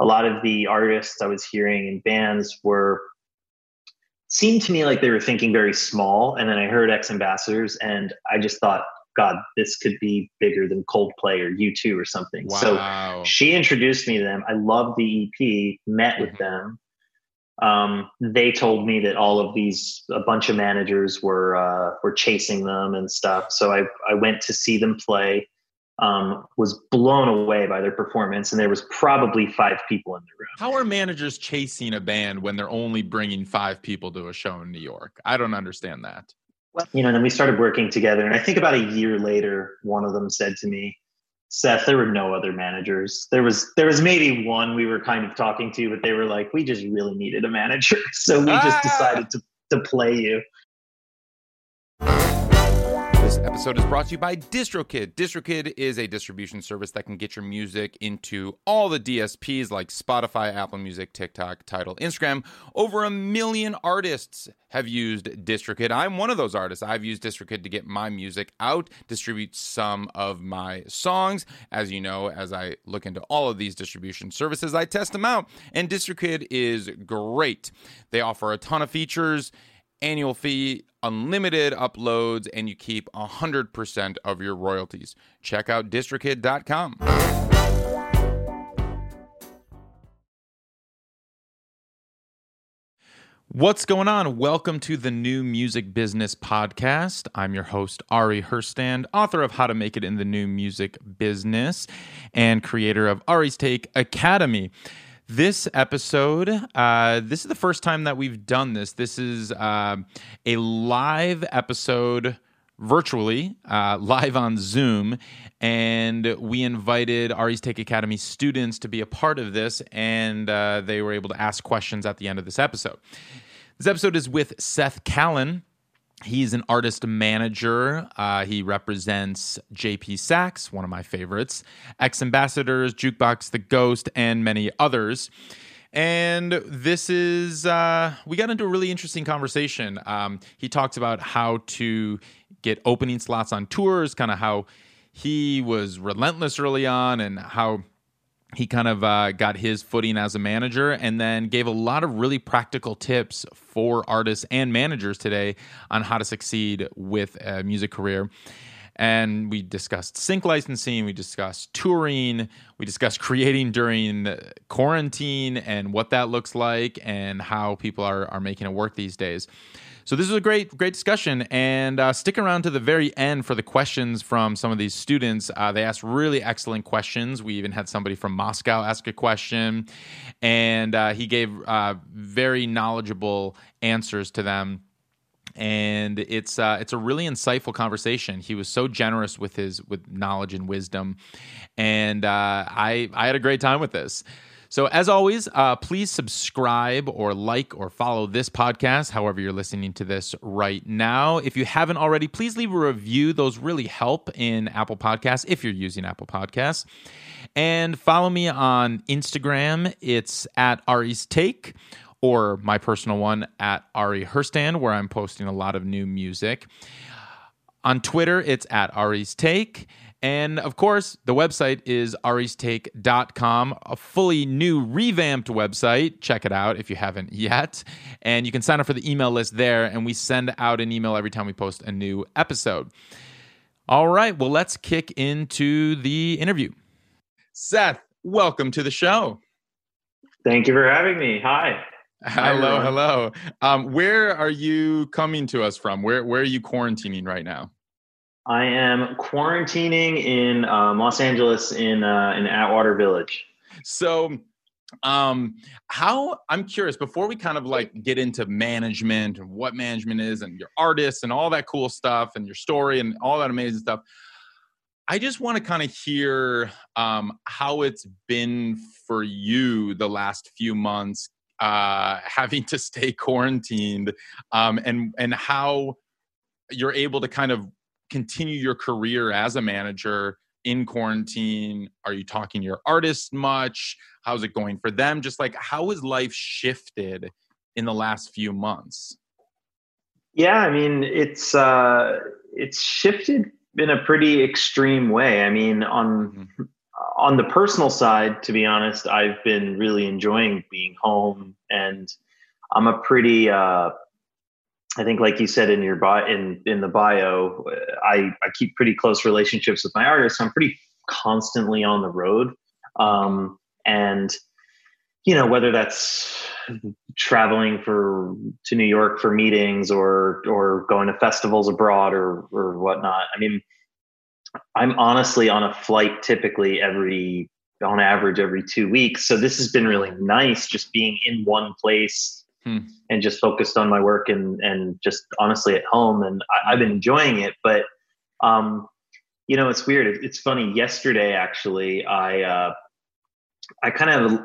a lot of the artists I was hearing in bands were seemed to me like they were thinking very small. And then I heard X Ambassadors, and I just thought, God, this could be bigger than Coldplay or U2 or something. Wow. So she introduced me to them. I loved the EP, met with mm-hmm. them. Um, they told me that all of these, a bunch of managers were uh, were chasing them and stuff. So I I went to see them play um, was blown away by their performance, and there was probably five people in the room. How are managers chasing a band when they're only bringing five people to a show in New York? I don't understand that. Well, you know, then we started working together, and I think about a year later, one of them said to me, "Seth, there were no other managers. There was there was maybe one we were kind of talking to, but they were like, we just really needed a manager, so we just ah! decided to to play you." This episode is brought to you by DistroKid. DistroKid is a distribution service that can get your music into all the DSPs like Spotify, Apple Music, TikTok, Tidal, Instagram. Over a million artists have used DistroKid. I'm one of those artists. I've used DistroKid to get my music out, distribute some of my songs. As you know, as I look into all of these distribution services, I test them out. And DistroKid is great. They offer a ton of features annual fee, unlimited uploads, and you keep 100% of your royalties. Check out distrokid.com. What's going on? Welcome to the New Music Business Podcast. I'm your host, Ari Herstand, author of How to Make It in the New Music Business and creator of Ari's Take Academy. This episode, uh, this is the first time that we've done this. This is uh, a live episode virtually, uh, live on Zoom. And we invited Ari's Take Academy students to be a part of this, and uh, they were able to ask questions at the end of this episode. This episode is with Seth Kallen. He's an artist manager. Uh, he represents JP Saxe, one of my favorites, X Ambassadors, Jukebox the Ghost, and many others. And this is, uh, we got into a really interesting conversation. Um, he talks about how to get opening slots on tours, kind of how he was relentless early on, and how he kind of uh, got his footing as a manager and then gave a lot of really practical tips for artists and managers today on how to succeed with a music career. And we discussed sync licensing we discussed touring we discussed creating during quarantine and what that looks like and how people are, are making it work these days so this is a great, great discussion, and uh, stick around to the very end for the questions from some of these students. Uh, they asked really excellent questions. We even had somebody from Moscow ask a question, and uh, he gave uh, very knowledgeable answers to them and it's uh, it's a really insightful conversation. He was so generous with his with knowledge and wisdom, and uh, I I had a great time with this. So, as always, uh, please subscribe or like or follow this podcast, however, you're listening to this right now. If you haven't already, please leave a review. Those really help in Apple Podcasts if you're using Apple Podcasts. And follow me on Instagram. It's at Ari's Take or my personal one at Ari Herstand, where I'm posting a lot of new music. On Twitter, it's at Ari's Take. And of course, the website is aristake.com, a fully new revamped website. Check it out if you haven't yet. And you can sign up for the email list there, and we send out an email every time we post a new episode. All right, well, let's kick into the interview. Seth, welcome to the show. Thank you for having me. Hi. Hello, Hi, hello. Um, where are you coming to us from? Where where are you quarantining right now? I am quarantining in um, Los Angeles in uh, in Atwater Village. So, um, how I'm curious before we kind of like get into management and what management is and your artists and all that cool stuff and your story and all that amazing stuff. I just want to kind of hear um, how it's been for you the last few months, uh, having to stay quarantined, um, and and how you're able to kind of continue your career as a manager in quarantine? Are you talking to your artists much? How's it going for them? Just like how has life shifted in the last few months? Yeah, I mean, it's uh it's shifted in a pretty extreme way. I mean, on mm-hmm. on the personal side, to be honest, I've been really enjoying being home, and I'm a pretty. Uh, I think, like you said in your bio, in in the bio, I I keep pretty close relationships with my artists. I'm pretty constantly on the road, um, and you know whether that's traveling for to New York for meetings or or going to festivals abroad or or whatnot. I mean, I'm honestly on a flight typically every on average every two weeks. So this has been really nice just being in one place hmm. and just focused on my work and and just honestly at home. And I, have been enjoying it. But um, you know, it's weird. It's funny. Yesterday, actually, I uh, I kind of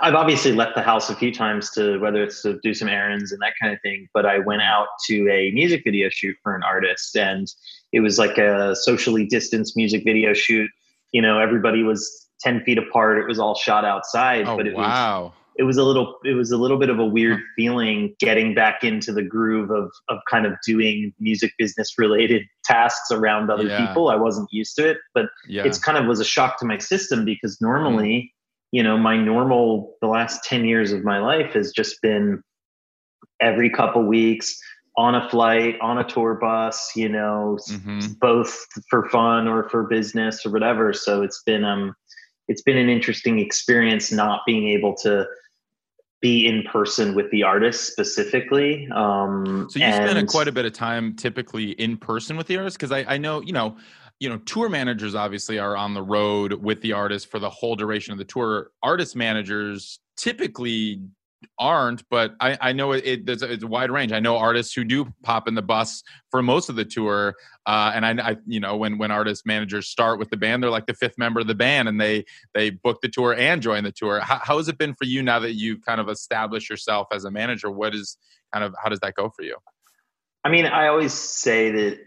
I've obviously left the house a few times to whether it's to do some errands and that kind of thing, but I went out to a music video shoot for an artist and it was like a socially distanced music video shoot. You know, everybody was 10 feet apart. It was all shot outside, oh, but it wow. was it was a little it was a little bit of a weird feeling getting back into the groove of of kind of doing music business related tasks around other yeah. people. I wasn't used to it, but yeah. it's kind of was a shock to my system because normally mm you know, my normal, the last 10 years of my life has just been every couple weeks on a flight, on a tour bus, you know, mm-hmm. both for fun or for business or whatever. So it's been, um, it's been an interesting experience not being able to be in person with the artist specifically. Um, so you and, spend quite a bit of time typically in person with the artist because I, I know you know you know, tour managers obviously are on the road with the artist for the whole duration of the tour. Artist managers typically aren't, but I, I know it, it it's a wide range. I know artists who do pop in the bus for most of the tour, uh, and I, I, you know, when when artist managers start with the band, they're like the fifth member of the band, and they they book the tour and join the tour. How, how has it been for you now that you've kind of established yourself as a manager? What is kind of how does that go for you? I mean, I always say that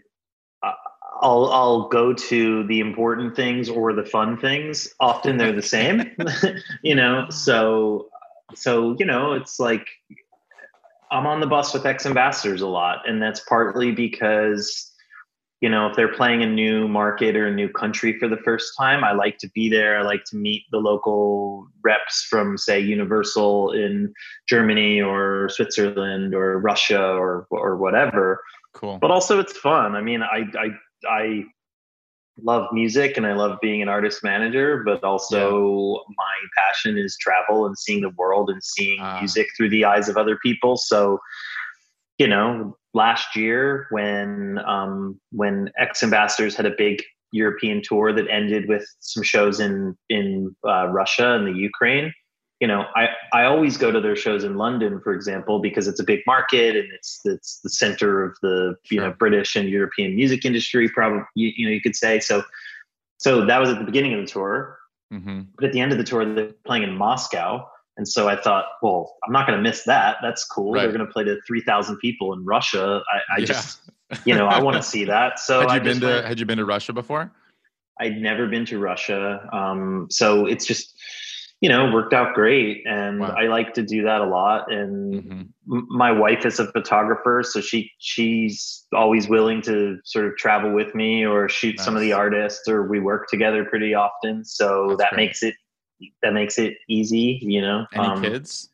I'll I'll go to the important things or the fun things. Often they're the same, you know. So so you know, it's like I'm on the bus with X Ambassadors a lot, and that's partly because you know if they're playing a new market or a new country for the first time, I like to be there. I like to meet the local reps from say Universal in Germany or Switzerland or Russia or or whatever. Cool. But also it's fun. I mean, I I I love music and I love being an artist manager, but also yeah. my passion is travel and seeing the world and seeing uh, music through the eyes of other people. So, you know, last year when um, when X Ambassadors had a big European tour that ended with some shows in in uh, Russia and the Ukraine, you know, I, I always go to their shows in London, for example, because it's a big market and it's it's the center of the you know British and European music industry. Probably you, you, know you could say so. So that was at the beginning of the tour, mm-hmm. but at the end of the tour, they're playing in Moscow, and so I thought, well, I'm not going to miss that. That's cool. Right. They're going to play to three thousand people in Russia. I, I yeah. just you know I want to see that. So had you I been to went, Had you been to Russia before? I'd never been to Russia, um, so it's just you know worked out great and wow. i like to do that a lot and mm-hmm. m- my wife is a photographer so she she's always willing to sort of travel with me or shoot nice. some of the artists or we work together pretty often so That's that great. makes it that makes it easy you know any um, kids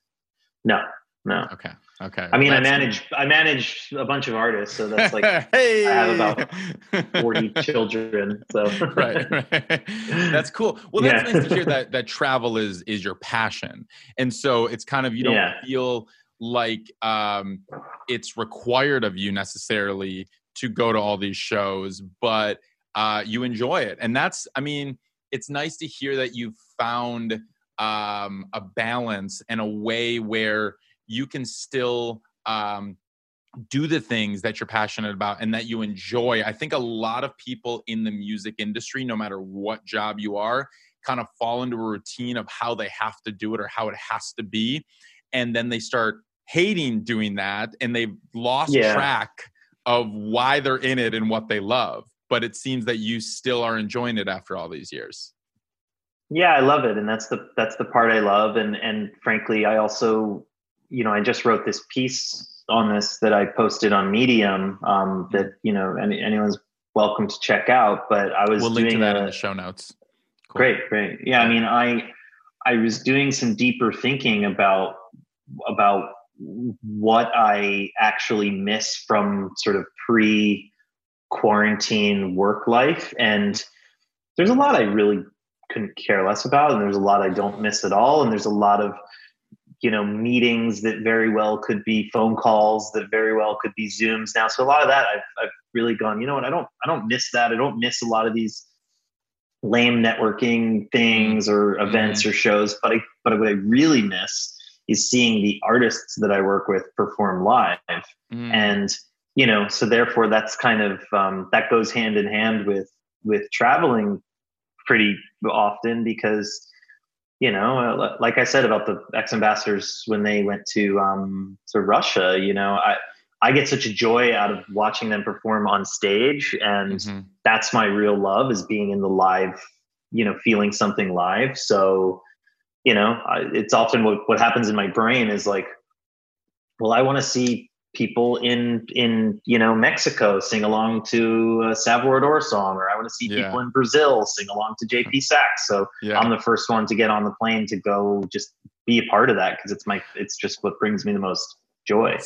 no no okay Okay. I mean, I manage. I manage a bunch of artists, so that's like hey! I have about forty children. So right, right, that's cool. Well, that's yeah. nice to hear that that travel is is your passion, and so it's kind of you don't yeah. feel like um, it's required of you necessarily to go to all these shows, but uh, you enjoy it, and that's I mean, it's nice to hear that you found um, a balance and a way where you can still um, do the things that you're passionate about and that you enjoy. I think a lot of people in the music industry, no matter what job you are, kind of fall into a routine of how they have to do it or how it has to be. And then they start hating doing that and they've lost yeah. track of why they're in it and what they love. But it seems that you still are enjoying it after all these years. Yeah, I love it. And that's the that's the part I love. And and frankly, I also you know, I just wrote this piece on this that I posted on Medium um, that you know any, anyone's welcome to check out. But I was we'll link to that a, in the show notes. Cool. Great, great. Yeah, I mean, I I was doing some deeper thinking about about what I actually miss from sort of pre quarantine work life and there's a lot I really couldn't care less about and there's a lot I don't miss at all and there's a lot of you know meetings that very well could be phone calls that very well could be zooms now so a lot of that I've, I've really gone you know what I don't I don't miss that I don't miss a lot of these lame networking things or events mm-hmm. or shows but I but what I really miss is seeing the artists that I work with perform live mm. and you know so therefore that's kind of um, that goes hand in hand with with traveling pretty often because you know uh, like i said about the X Ambassadors when they went to um to russia you know i i get such a joy out of watching them perform on stage and mm-hmm. that's my real love is being in the live you know feeling something live so you know it's often what what happens in my brain is like well i want to see people in in you know Mexico sing along to a Salvador song, or I want to see yeah. people in Brazil sing along to JP mm-hmm. Saxe. So yeah. I'm the first one to get on the plane to go just be a part of that because it's my it's just what brings me the most joy.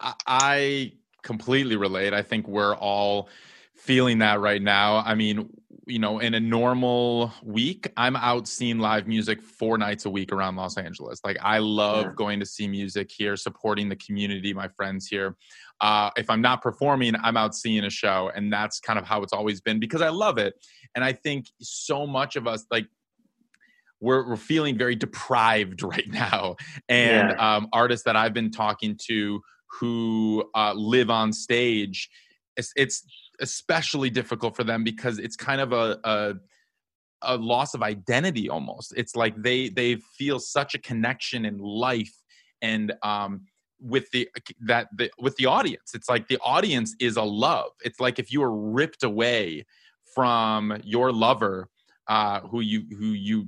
I completely relate. I think we're all feeling that right now. I mean, you know, in a normal week, I'm out seeing live music four nights a week around Los Angeles. Like, I love yeah. going to see music here, supporting the community, my friends here. Uh, if I'm not performing, I'm out seeing a show. And that's kind of how it's always been because I love it. And I think so much of us, like, we're, we're feeling very deprived right now. And yeah. um, artists that I've been talking to who uh, live on stage, it's, it's especially difficult for them because it's kind of a, a a loss of identity almost. It's like they they feel such a connection in life and um with the that the with the audience. It's like the audience is a love. It's like if you were ripped away from your lover uh who you who you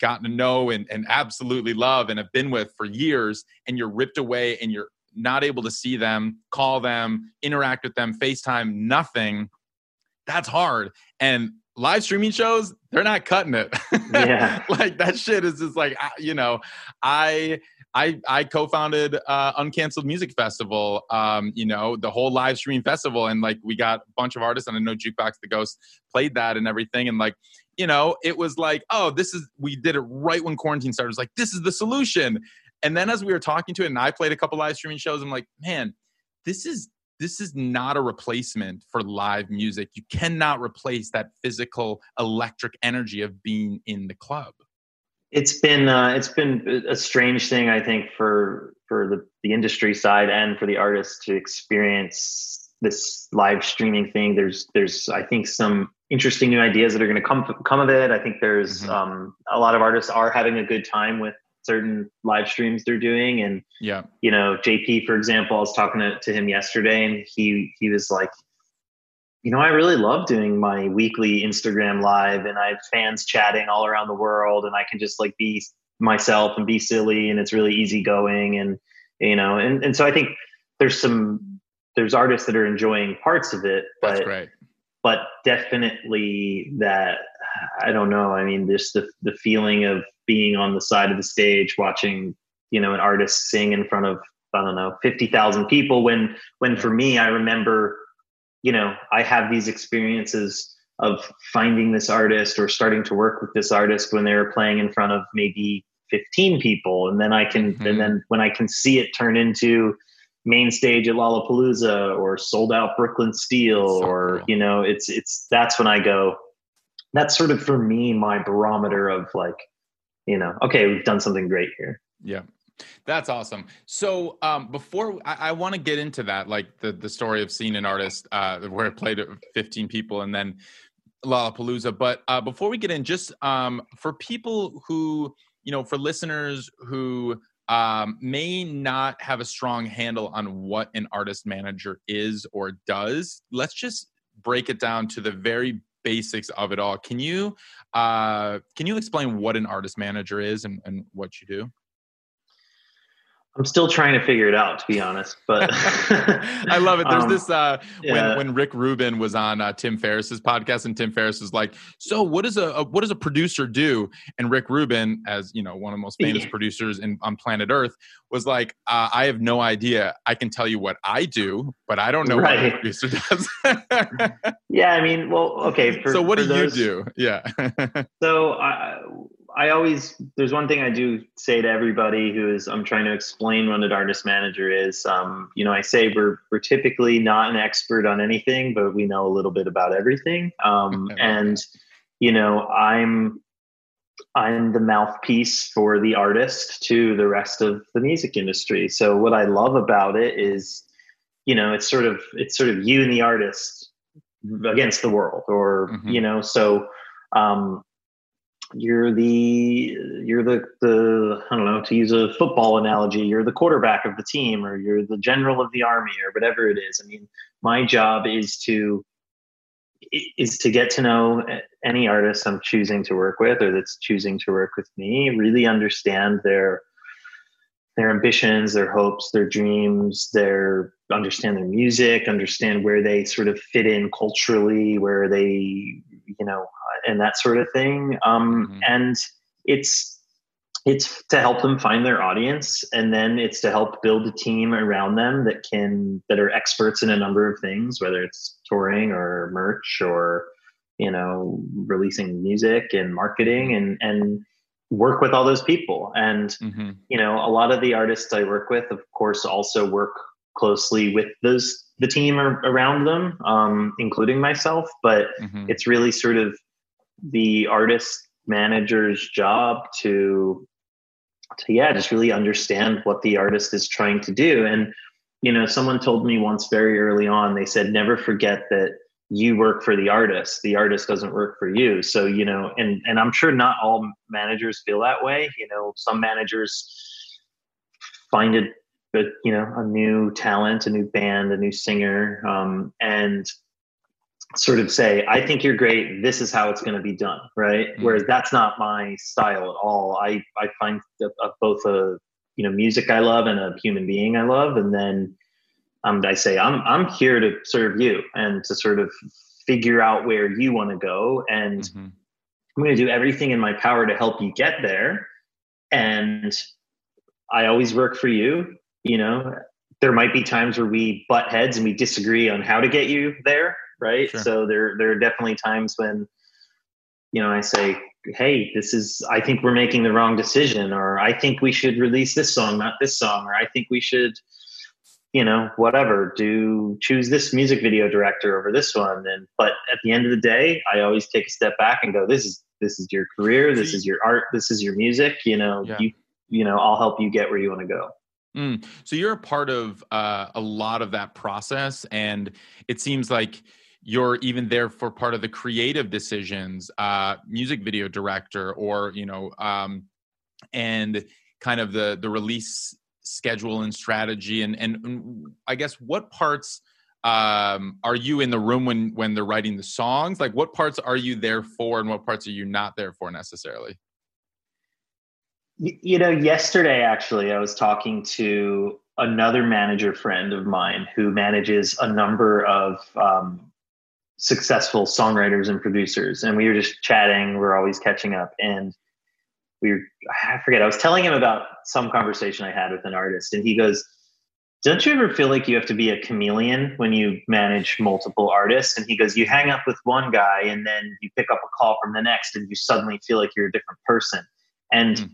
got to know and, and absolutely love and have been with for years and you're ripped away and you're not able to see them, call them, interact with them, FaceTime, nothing. That's hard. And live streaming shows, they're not cutting it. Yeah. like that shit is just like, you know, I, I, I co-founded uh, Uncanceled Music Festival, um, you know, the whole live streaming festival. And like, we got a bunch of artists and I know Jukebox the Ghost played that and everything. And like, you know, it was like, oh, this is, we did it right when quarantine started. It was like, this is the solution. And then as we were talking to it, and I played a couple live streaming shows, I'm like, man, this is this is not a replacement for live music. You cannot replace that physical electric energy of being in the club. It's been uh, it's been a strange thing, I think, for for the, the industry side and for the artists to experience this live streaming thing. There's there's I think some interesting new ideas that are going to come come of it. I think there's mm-hmm. um, a lot of artists are having a good time with certain live streams they're doing. And yeah. you know jp for example i was talking to, to him yesterday and he he was like you know i really love doing my weekly instagram live and i have fans chatting all around the world and i can just like be myself and be silly and it's really easygoing and you know and, and so i think there's some there's artists that are enjoying parts of it but but definitely that i don't know. I mean just the the feeling of being on the side of the stage watching you know an artist sing in front of i don't know 50,000 people when when for me i remember you know i have these experiences of finding this artist or starting to work with this artist when they were playing in front of maybe 15 people and then i can mm-hmm. and then when i can see it turn into main stage at lollapalooza or sold out brooklyn steel so or cool. you know it's it's that's when i go that's sort of for me my barometer of like you know, okay, we've done something great here. Yeah. That's awesome. So um, before I, I want to get into that, like the the story of seeing an artist uh, where it played 15 people and then Lollapalooza. But uh, before we get in, just um, for people who you know, for listeners who um, may not have a strong handle on what an artist manager is or does, let's just break it down to the very basics of it all. Can you uh, can you explain what an artist manager is and, and what you do? I'm still trying to figure it out, to be honest. But I love it. There's um, this uh, yeah. when when Rick Rubin was on uh, Tim Ferriss's podcast, and Tim Ferriss was like, "So what does a, a, what does a producer do?" And Rick Rubin, as you know, one of the most famous yeah. producers in, on planet Earth, was like, uh, "I have no idea. I can tell you what I do, but I don't know right. what a producer does." yeah, I mean, well, okay. For, so what do those, you do? Yeah. so I always there's one thing I do say to everybody who is I'm trying to explain what an artist manager is. Um, you know, I say we're we're typically not an expert on anything, but we know a little bit about everything. Um, and you know, I'm I'm the mouthpiece for the artist to the rest of the music industry. So what I love about it is, you know, it's sort of it's sort of you and the artist against the world, or mm-hmm. you know, so um, you're the you're the the I don't know to use a football analogy you're the quarterback of the team or you're the general of the army or whatever it is. I mean my job is to is to get to know any artist I'm choosing to work with or that's choosing to work with me really understand their their ambitions their hopes their dreams their understand their music understand where they sort of fit in culturally where they you know and that sort of thing. Um, mm-hmm. And it's it's to help them find their audience, and then it's to help build a team around them that can that are experts in a number of things, whether it's touring or merch or you know releasing music and marketing and and work with all those people and mm-hmm. you know a lot of the artists i work with of course also work closely with those the team around them um, including myself but mm-hmm. it's really sort of the artist manager's job to to yeah just really understand what the artist is trying to do. And you know someone told me once very early on they said never forget that you work for the artist. The artist doesn't work for you. So you know and and i'm sure not all managers feel that way. You know some managers find it but you know a new talent a new band a new singer um, and sort of say, I think you're great. This is how it's going to be done. Right. Mm-hmm. Whereas that's not my style at all. I, I find that, uh, both a, you know, music I love and a human being I love. And then um, I say, I'm, I'm here to serve you and to sort of figure out where you want to go. And mm-hmm. I'm going to do everything in my power to help you get there. And I always work for you. You know, there might be times where we butt heads and we disagree on how to get you there right? Sure. So there there are definitely times when you know I say, "Hey, this is I think we're making the wrong decision," or "I think we should release this song, not this song," or "I think we should." you know whatever do choose this music video director over this one and but at the end of the day i always take a step back and go this is this is your career this is your art this is your music you know yeah. you you know i'll help you get where you want to go mm. so you're a part of uh, a lot of that process and it seems like you're even there for part of the creative decisions uh music video director or you know um and kind of the the release schedule and strategy and and i guess what parts um are you in the room when when they're writing the songs like what parts are you there for and what parts are you not there for necessarily you know yesterday actually i was talking to another manager friend of mine who manages a number of um, successful songwriters and producers and we were just chatting we're always catching up and we were i forget i was telling him about some conversation i had with an artist and he goes don't you ever feel like you have to be a chameleon when you manage multiple artists and he goes you hang up with one guy and then you pick up a call from the next and you suddenly feel like you're a different person and mm.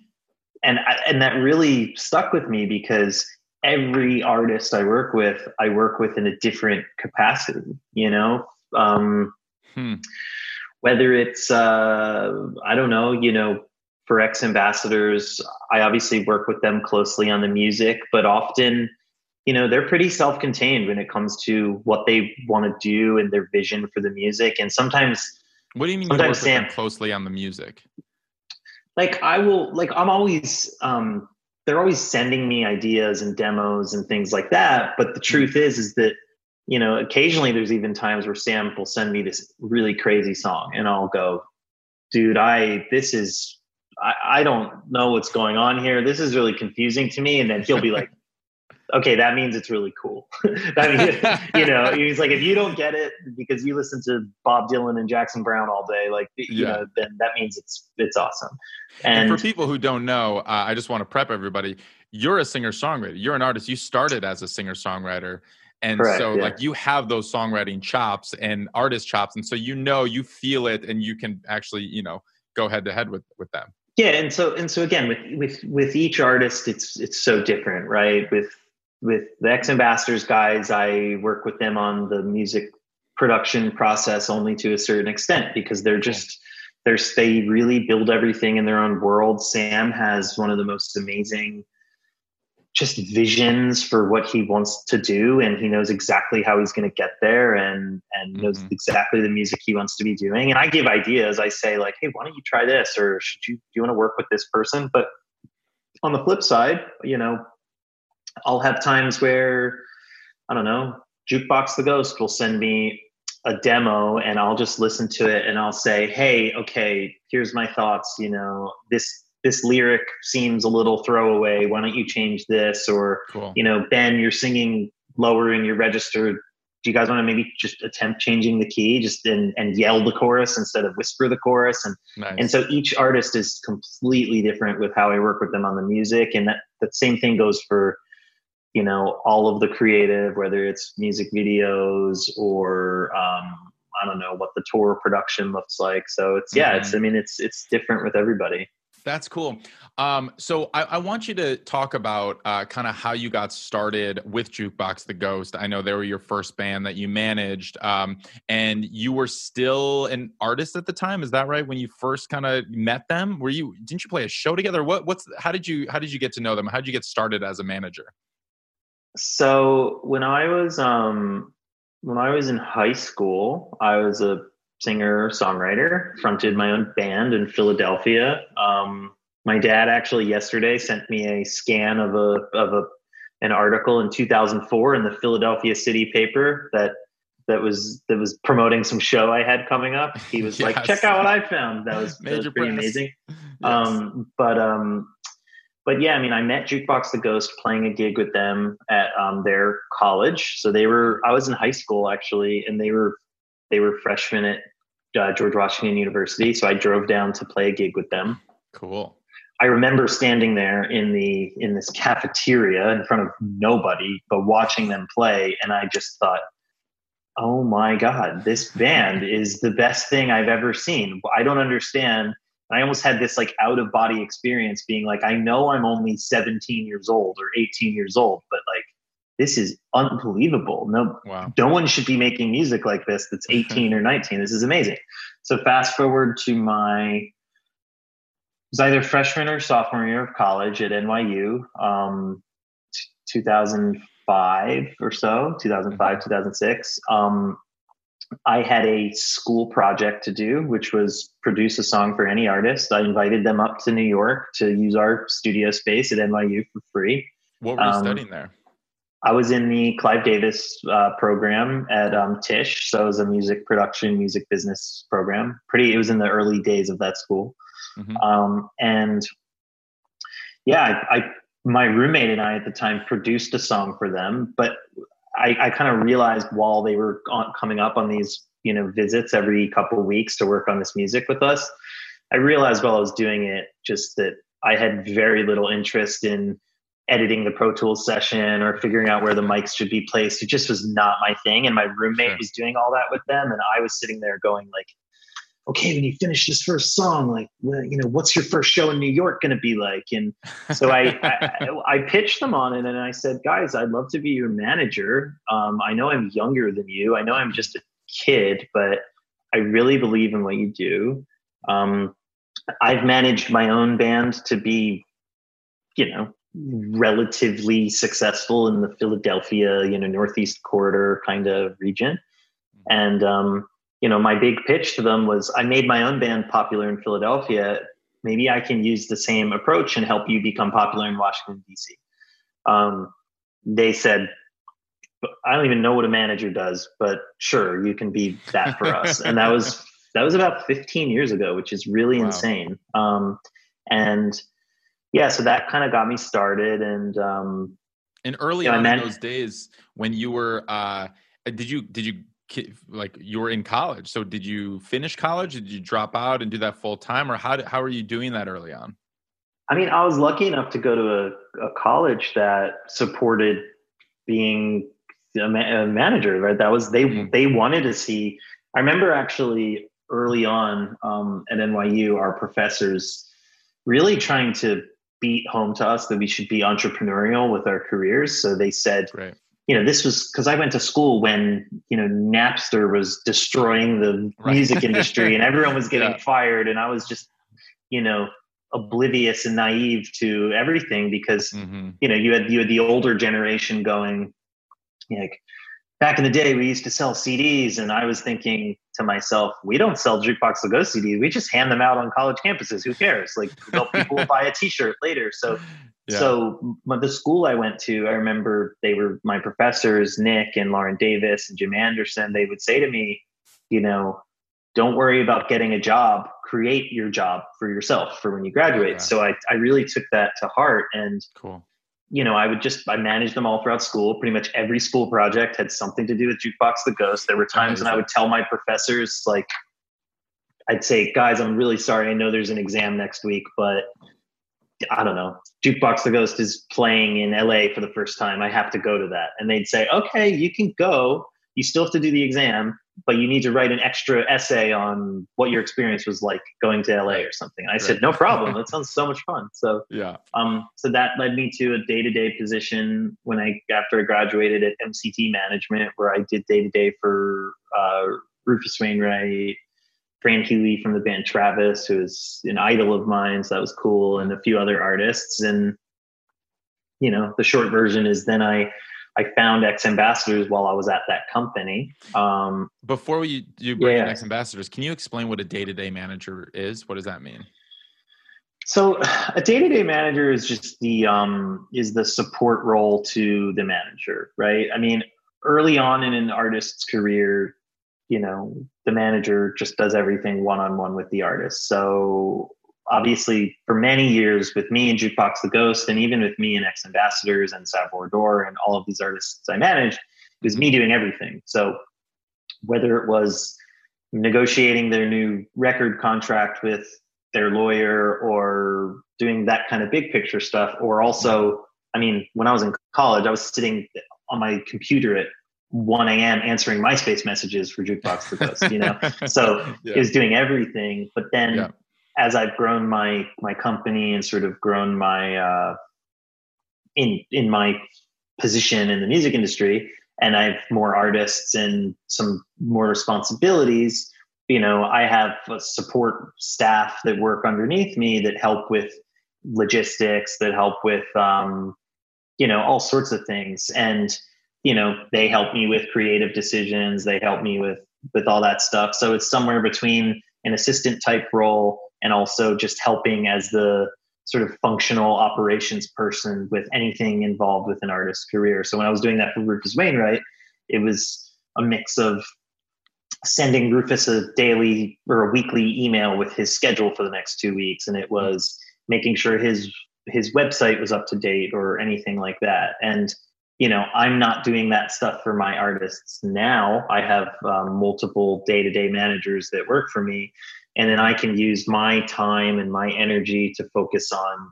And I, and that really stuck with me because every artist i work with i work with in a different capacity you know um, hmm. Whether it's, uh, I don't know, you know, for X ambassadors, I obviously work with them closely on the music, but often, you know, they're pretty self contained when it comes to what they want to do and their vision for the music. And sometimes, what do you mean you work Sam, closely on the music? Like I will, like I'm always, um, they're always sending me ideas and demos and things like that. But the truth is, is that you know, occasionally there's even times where Sam will send me this really crazy song and I'll go, dude, I, this is I, I don't know what's going on here. This is really confusing to me. And then he'll be like, okay, that means it's really cool. that means, you know, he's like, if you don't get it because you listen to Bob Dylan and Jackson Browne all day, like, you yeah. know, then that means it's, it's awesome. And, and for people who don't know, uh, I just want to prep everybody. You're a singer songwriter. You're an artist. You started as a singer songwriter. And Correct, so, yeah. like, you have those songwriting chops and artist chops. And so, you know, you feel it and you can actually, you know, go head to head with, with them. Yeah. And so, and so again, with, with, with each artist, it's, it's so different, right? With, with the X Ambassadors guys, I work with them on the music production process only to a certain extent because they're just they're they really build everything in their own world. Sam has one of the most amazing just visions for what he wants to do and he knows exactly how he's going to get there and and knows mm-hmm. exactly the music he wants to be doing. And i give ideas. I say like hey why don't you try this? Or should you do you want to work with this person? But on the flip side you know I'll have times where I don't know, Jukebox the Ghost will send me a demo and I'll just listen to it and I'll say, "Hey, okay, here's my thoughts, you know, this this lyric seems a little throwaway. Why don't you change this?" Or, cool. you know, Ben, you're singing lower in your register. Do you guys want to maybe just attempt changing the key just and, and yell the chorus instead of whisper the chorus? And nice. and so each artist is completely different with how I work with them on the music. And that, that same thing goes for you know all of the creative whether it's music videos or um, i don't know what the tour production looks like so it's yeah mm-hmm. it's i mean it's it's different with everybody that's cool. Um, so I, I, want you to talk about uh, kind of how you got started with Jukebox the Ghost. I know they were your first band that you managed, um, and you were still an artist at the time. Is that right? When you first kind of met them, were you? Didn't you play a show together? What? What's? How did you? How did you get to know them? How did you get started as a manager? So when I was um, when I was in high school, I was a singer songwriter, fronted my own band in Philadelphia. Um, my dad actually yesterday sent me a scan of a of a an article in 2004 in the Philadelphia City paper that that was that was promoting some show I had coming up. He was yes. like, "Check out what I found." That was, that was pretty press. amazing. Yes. Um, but um, but yeah, I mean, I met Jukebox the Ghost playing a gig with them at um, their college. So they were, I was in high school actually, and they were, they were freshmen at uh, George Washington University. So I drove down to play a gig with them. Cool. I remember standing there in the in this cafeteria in front of nobody, but watching them play, and I just thought, "Oh my god, this band is the best thing I've ever seen." I don't understand I almost had this like out of body experience being like, I know I'm only 17 years old or 18 years old, but like, this is unbelievable. No, wow. no one should be making music like this that's 18 or 19. This is amazing. So fast forward to my, it was either freshman or sophomore year of college at NYU, um, t- 2005 or so, 2005, mm-hmm. 2006. Um, I had a school project to do, which was produce a song for any artist. I invited them up to New York to use our studio space at NYU for free. What were you um, studying there? I was in the Clive Davis uh, program at um, Tisch, so it was a music production, music business program. Pretty, it was in the early days of that school, mm-hmm. um, and yeah, I, I my roommate and I at the time produced a song for them, but I, I kind of realized while they were on, coming up on these, you know, visits every couple of weeks to work on this music with us, I realized while I was doing it just that I had very little interest in editing the Pro Tools session or figuring out where the mics should be placed. It just was not my thing. And my roommate sure. was doing all that with them. And I was sitting there going like, okay, when you finish this first song, like, you know, what's your first show in New York going to be like? And so I, I, I, pitched them on it and I said, guys, I'd love to be your manager. Um, I know I'm younger than you. I know I'm just a kid, but I really believe in what you do. Um, I've managed my own band to be, you know, relatively successful in the Philadelphia, you know, Northeast corridor kind of region. Mm-hmm. And, um, you know, my big pitch to them was I made my own band popular in Philadelphia. Maybe I can use the same approach and help you become popular in Washington, D.C. Um, they said, I don't even know what a manager does, but sure, you can be that for us. and that was that was about 15 years ago, which is really wow. insane. Um, and yeah, so that kind of got me started. And um, and early on in those days when you were, uh, did you did you like you were in college? So did you finish college? Did you drop out and do that full time, or how did, how are you doing that early on? I mean, I was lucky enough to go to a, a college that supported being a, ma- a, manager. Right, that was they mm-hmm. they wanted to see. I remember actually early on um, at NYU, our professors really trying to beat home to us that we should be entrepreneurial with our careers. So they said, right. You know, this was because I went to school when, you know, Napster was destroying the right. music industry and everyone was getting yeah. fired. And I was just, you know, oblivious and naive to everything because, mm-hmm. you know, you had, you had the older generation going, like, back in the day, we used to sell CDs, and I was thinking to myself, we don't sell Jukebox the Ghost CDs. We just hand them out on college campuses. Who cares? Like, people will buy a T-shirt later. So, yeah. so the school I went to, I remember they were my professors, Nick and Lauren Davis and Jim Anderson. They would say to me, you know, don't worry about getting a job. Create your job for yourself for when you graduate. Okay. So I, I really took that to heart and. Cool you know, I would just I managed them all throughout school. Pretty much every school project had something to do with Jukebox the Ghost. There were times when I would tell my professors, like, I'd say, guys, I'm really sorry. I know there's an exam next week, but I don't know. Jukebox the Ghost is playing in LA for the first time. I have to go to that. And they'd say, okay, you can go. You still have to do the exam, but you need to write an extra essay on what your experience was like going to LA or something. I right. said, no problem. that sounds so much fun. So yeah. Um, so that led me to a day-to-day position when I after I graduated at MCT Management, where I did day-to-day for uh, Rufus Wainwright, Fran Healy from the band Travis, who is an idol of mine. So that was cool, and a few other artists. And you know, the short version is then I I found X Ambassadors while I was at that company. Um, Before we you bring yeah. in X Ambassadors, can you explain what a day to day manager is? What does that mean? So a day to day manager is just the um, is the support role to the manager, right? I mean, early on in an artist's career, you know, the manager just does everything one on one with the artist. So obviously for many years with me and Jukebox the Ghost, and even with me and X Ambassadors and Savoir Adore and all of these artists I managed, it was me doing everything. So whether it was negotiating their new record contract with their lawyer or doing that kind of big picture stuff, or also, I mean, when I was in college, I was sitting on my computer at 1 a.m. answering MySpace messages for Jukebox the Ghost, you know? so yeah. it was doing everything. But then yeah as I've grown my my company and sort of grown my uh, in in my position in the music industry, and I have more artists and some more responsibilities. You know, I have a support staff that work underneath me that help with logistics, that help with um, you know all sorts of things, and you know they help me with creative decisions. They help me with with all that stuff. So it's somewhere between an assistant type role and also just helping as the sort of functional operations person with anything involved with an artist's career. So when I was doing that for Rufus Wainwright, it was a mix of sending Rufus a daily or a weekly email with his schedule for the next two weeks, and it was making sure his his website was up to date or anything like that. And you know, I'm not doing that stuff for my artists now. I have um, multiple day to day managers that work for me, and then I can use my time and my energy to focus on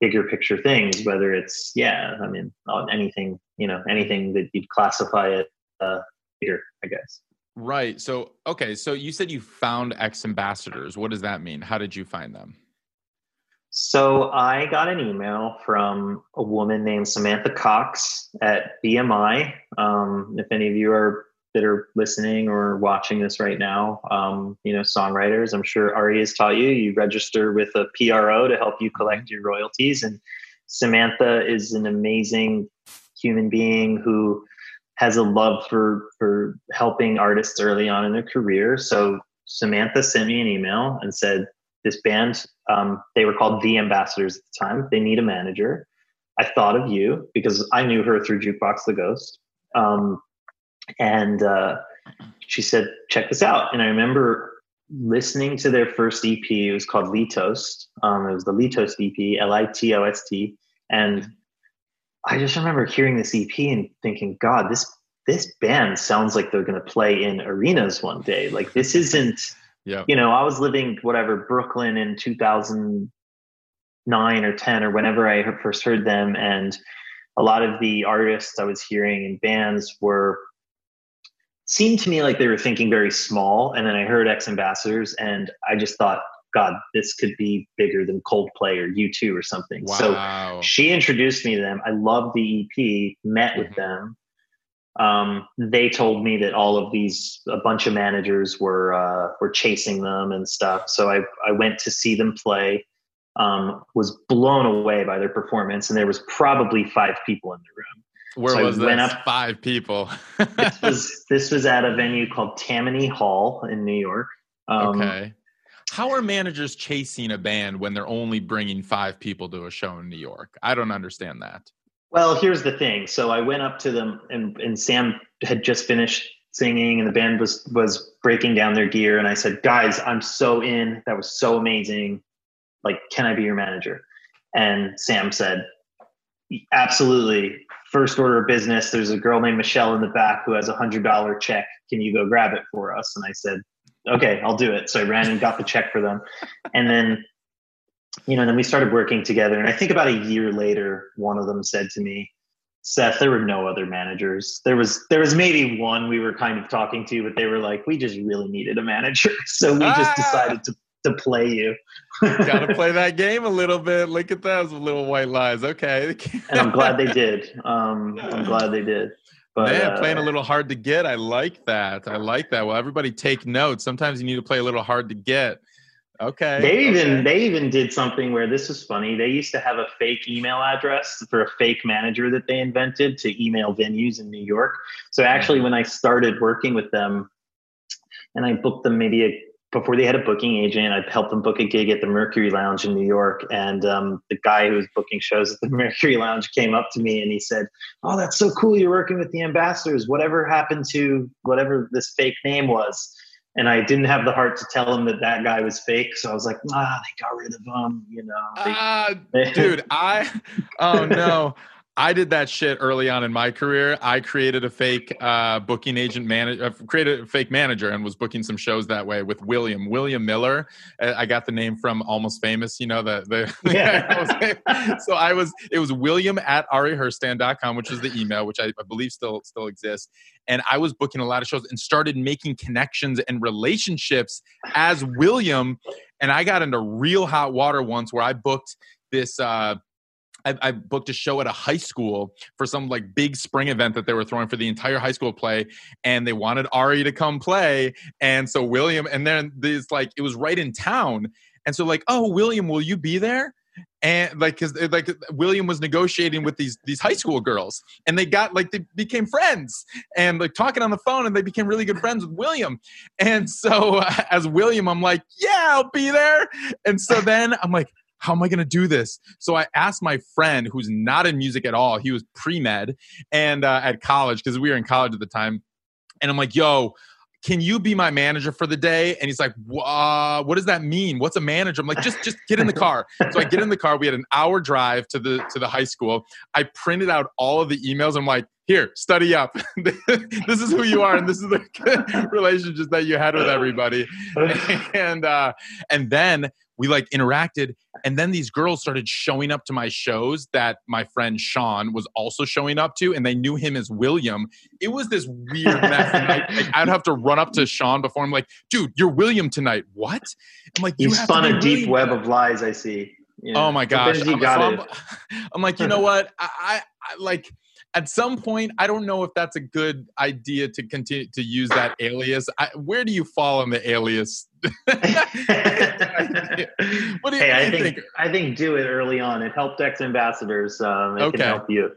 bigger picture things. Whether it's yeah, I mean, on anything you know, anything that you'd classify it uh, I guess. Right. So okay. So you said you found X ambassadors. What does that mean? How did you find them? So I got an email from a woman named Samantha Cox at BMI. Um, if any of you are that are listening or watching this right now, um, you know, songwriters, I'm sure Ari has taught you. You register with a PRO to help you collect your royalties, and Samantha is an amazing human being who has a love for for helping artists early on in their career. So Samantha sent me an email and said, "This band, um, they were called the Ambassadors at the time. They need a manager. I thought of you because I knew her through Jukebox the Ghost." Um, and uh, she said, "Check this out." And I remember listening to their first EP. It was called Litost. Um, it was the Litost EP, L I T O S T, and I just remember hearing this EP and thinking, God, this this band sounds like they're going to play in arenas one day. Like this isn't. Yeah. You know, I was living whatever Brooklyn in 2009 or 10 or whenever I first heard them, and a lot of the artists I was hearing in bands were seemed to me like they were thinking very small. And then I heard X Ambassadors, and I just thought, God, this could be bigger than Coldplay or U2 or something. Wow. So she introduced me to them. I loved the EP, met mm-hmm. with them. Um, they told me that all of these, a bunch of managers were uh, were chasing them and stuff. So I I went to see them play. Um, was blown away by their performance, and there was probably five people in the room. Where so was this? Up, Five people. this was this was at a venue called Tammany Hall in New York. Um, okay. How are managers chasing a band when they're only bringing five people to a show in New York? I don't understand that. Well, here's the thing. So I went up to them, and, and Sam had just finished singing, and the band was was breaking down their gear, and I said, "Guys, I'm so in. That was so amazing. Like, can I be your manager?" And Sam said, "Absolutely first order of business, there's a girl named Michelle in the back who has a hundred dollar check. Can you go grab it for us? And I said, okay, I'll do it. So I ran and got the check for them. And then, you know, then we started working together. And I think about a year later, one of them said to me, Seth, there were no other managers. There was there was maybe one we were kind of talking to, but they were like, we just really needed a manager. So we just ah! decided to to play you. Got to play that game a little bit. Look at those little white lies. Okay. and I'm glad they did. Um, I'm glad they did. But, Man, uh, playing a little hard to get. I like that. I like that. Well, everybody take notes. Sometimes you need to play a little hard to get. Okay. They even okay. they even did something where this was funny. They used to have a fake email address for a fake manager that they invented to email venues in New York. So actually, mm-hmm. when I started working with them, and I booked them maybe a before they had a booking agent, I helped them book a gig at the Mercury Lounge in New York. And um, the guy who was booking shows at the Mercury Lounge came up to me and he said, "Oh, that's so cool! You're working with the ambassadors. Whatever happened to whatever this fake name was?" And I didn't have the heart to tell him that that guy was fake, so I was like, "Ah, they got rid of him." You know, ah, dude, I oh no. I did that shit early on in my career. I created a fake uh, booking agent manager, uh, created a fake manager, and was booking some shows that way with William William Miller. Uh, I got the name from Almost Famous, you know the the. Yeah. so I was it was William at ariherstand.com, which is the email, which I, I believe still still exists. And I was booking a lot of shows and started making connections and relationships as William. And I got into real hot water once where I booked this. Uh, I, I, booked a show at a high school for some like big spring event that they were throwing for the entire high school play, and they wanted Ari to come play, and so William, and then this like it was right in town, and so like, oh William, will you be there? And like, cause like William was negotiating with these these high school girls, and they got like they became friends, and like talking on the phone, and they became really good friends with William. And so uh, as William, I'm like, yeah, I'll be there. And so then I'm like, how am I going to do this? So I asked my friend who's not in music at all. He was pre med and uh, at college because we were in college at the time. And I'm like, yo, can you be my manager for the day? And he's like, uh, what does that mean? What's a manager? I'm like, just just get in the car. so I get in the car. We had an hour drive to the to the high school. I printed out all of the emails. I'm like, here, study up. this is who you are, and this is the relationships that you had with everybody. And uh, and then we like interacted and then these girls started showing up to my shows that my friend sean was also showing up to and they knew him as william. It was this weird mess I, like, i'd have to run up to sean before i'm like dude you're william tonight. What? I'm like you, you spun a deep web of lies i see. Oh my gosh. I'm, so I'm, I'm, like you know what? I, I, I like at some point, I don't know if that's a good idea to continue to use that alias. I, where do you fall on the alias? what do you, hey, I think, think, I think do it early on. It helped X ambassadors. Um, it okay. can help you.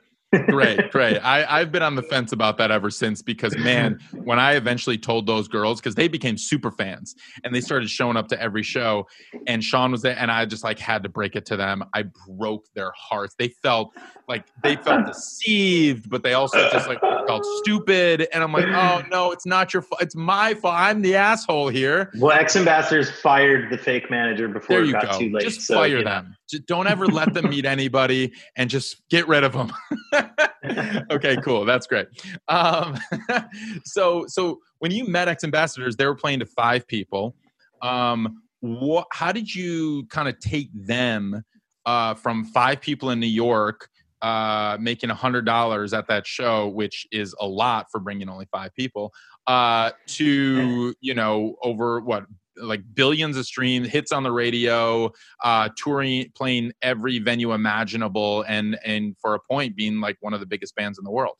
Great, great. I, I've been on the fence about that ever since because, man, when I eventually told those girls, because they became super fans and they started showing up to every show, and Sean was there, and I just like had to break it to them. I broke their hearts. They felt like they felt deceived, but they also just like felt stupid. And I'm like, oh no, it's not your fault. It's my fault. I'm the asshole here. Well, X ambassadors fired the fake manager before it got go. too late. Just so, fire you know. Just don't ever let them meet anybody and just get rid of them. okay, cool. That's great. Um, so, so when you met X Ambassadors, they were playing to five people. Um, what? How did you kind of take them uh, from five people in New York, uh, making a hundred dollars at that show, which is a lot for bringing only five people, uh, to you know over what like billions of streams, hits on the radio, uh, touring, playing every venue imaginable, and and for a point being like one of the biggest bands in the world.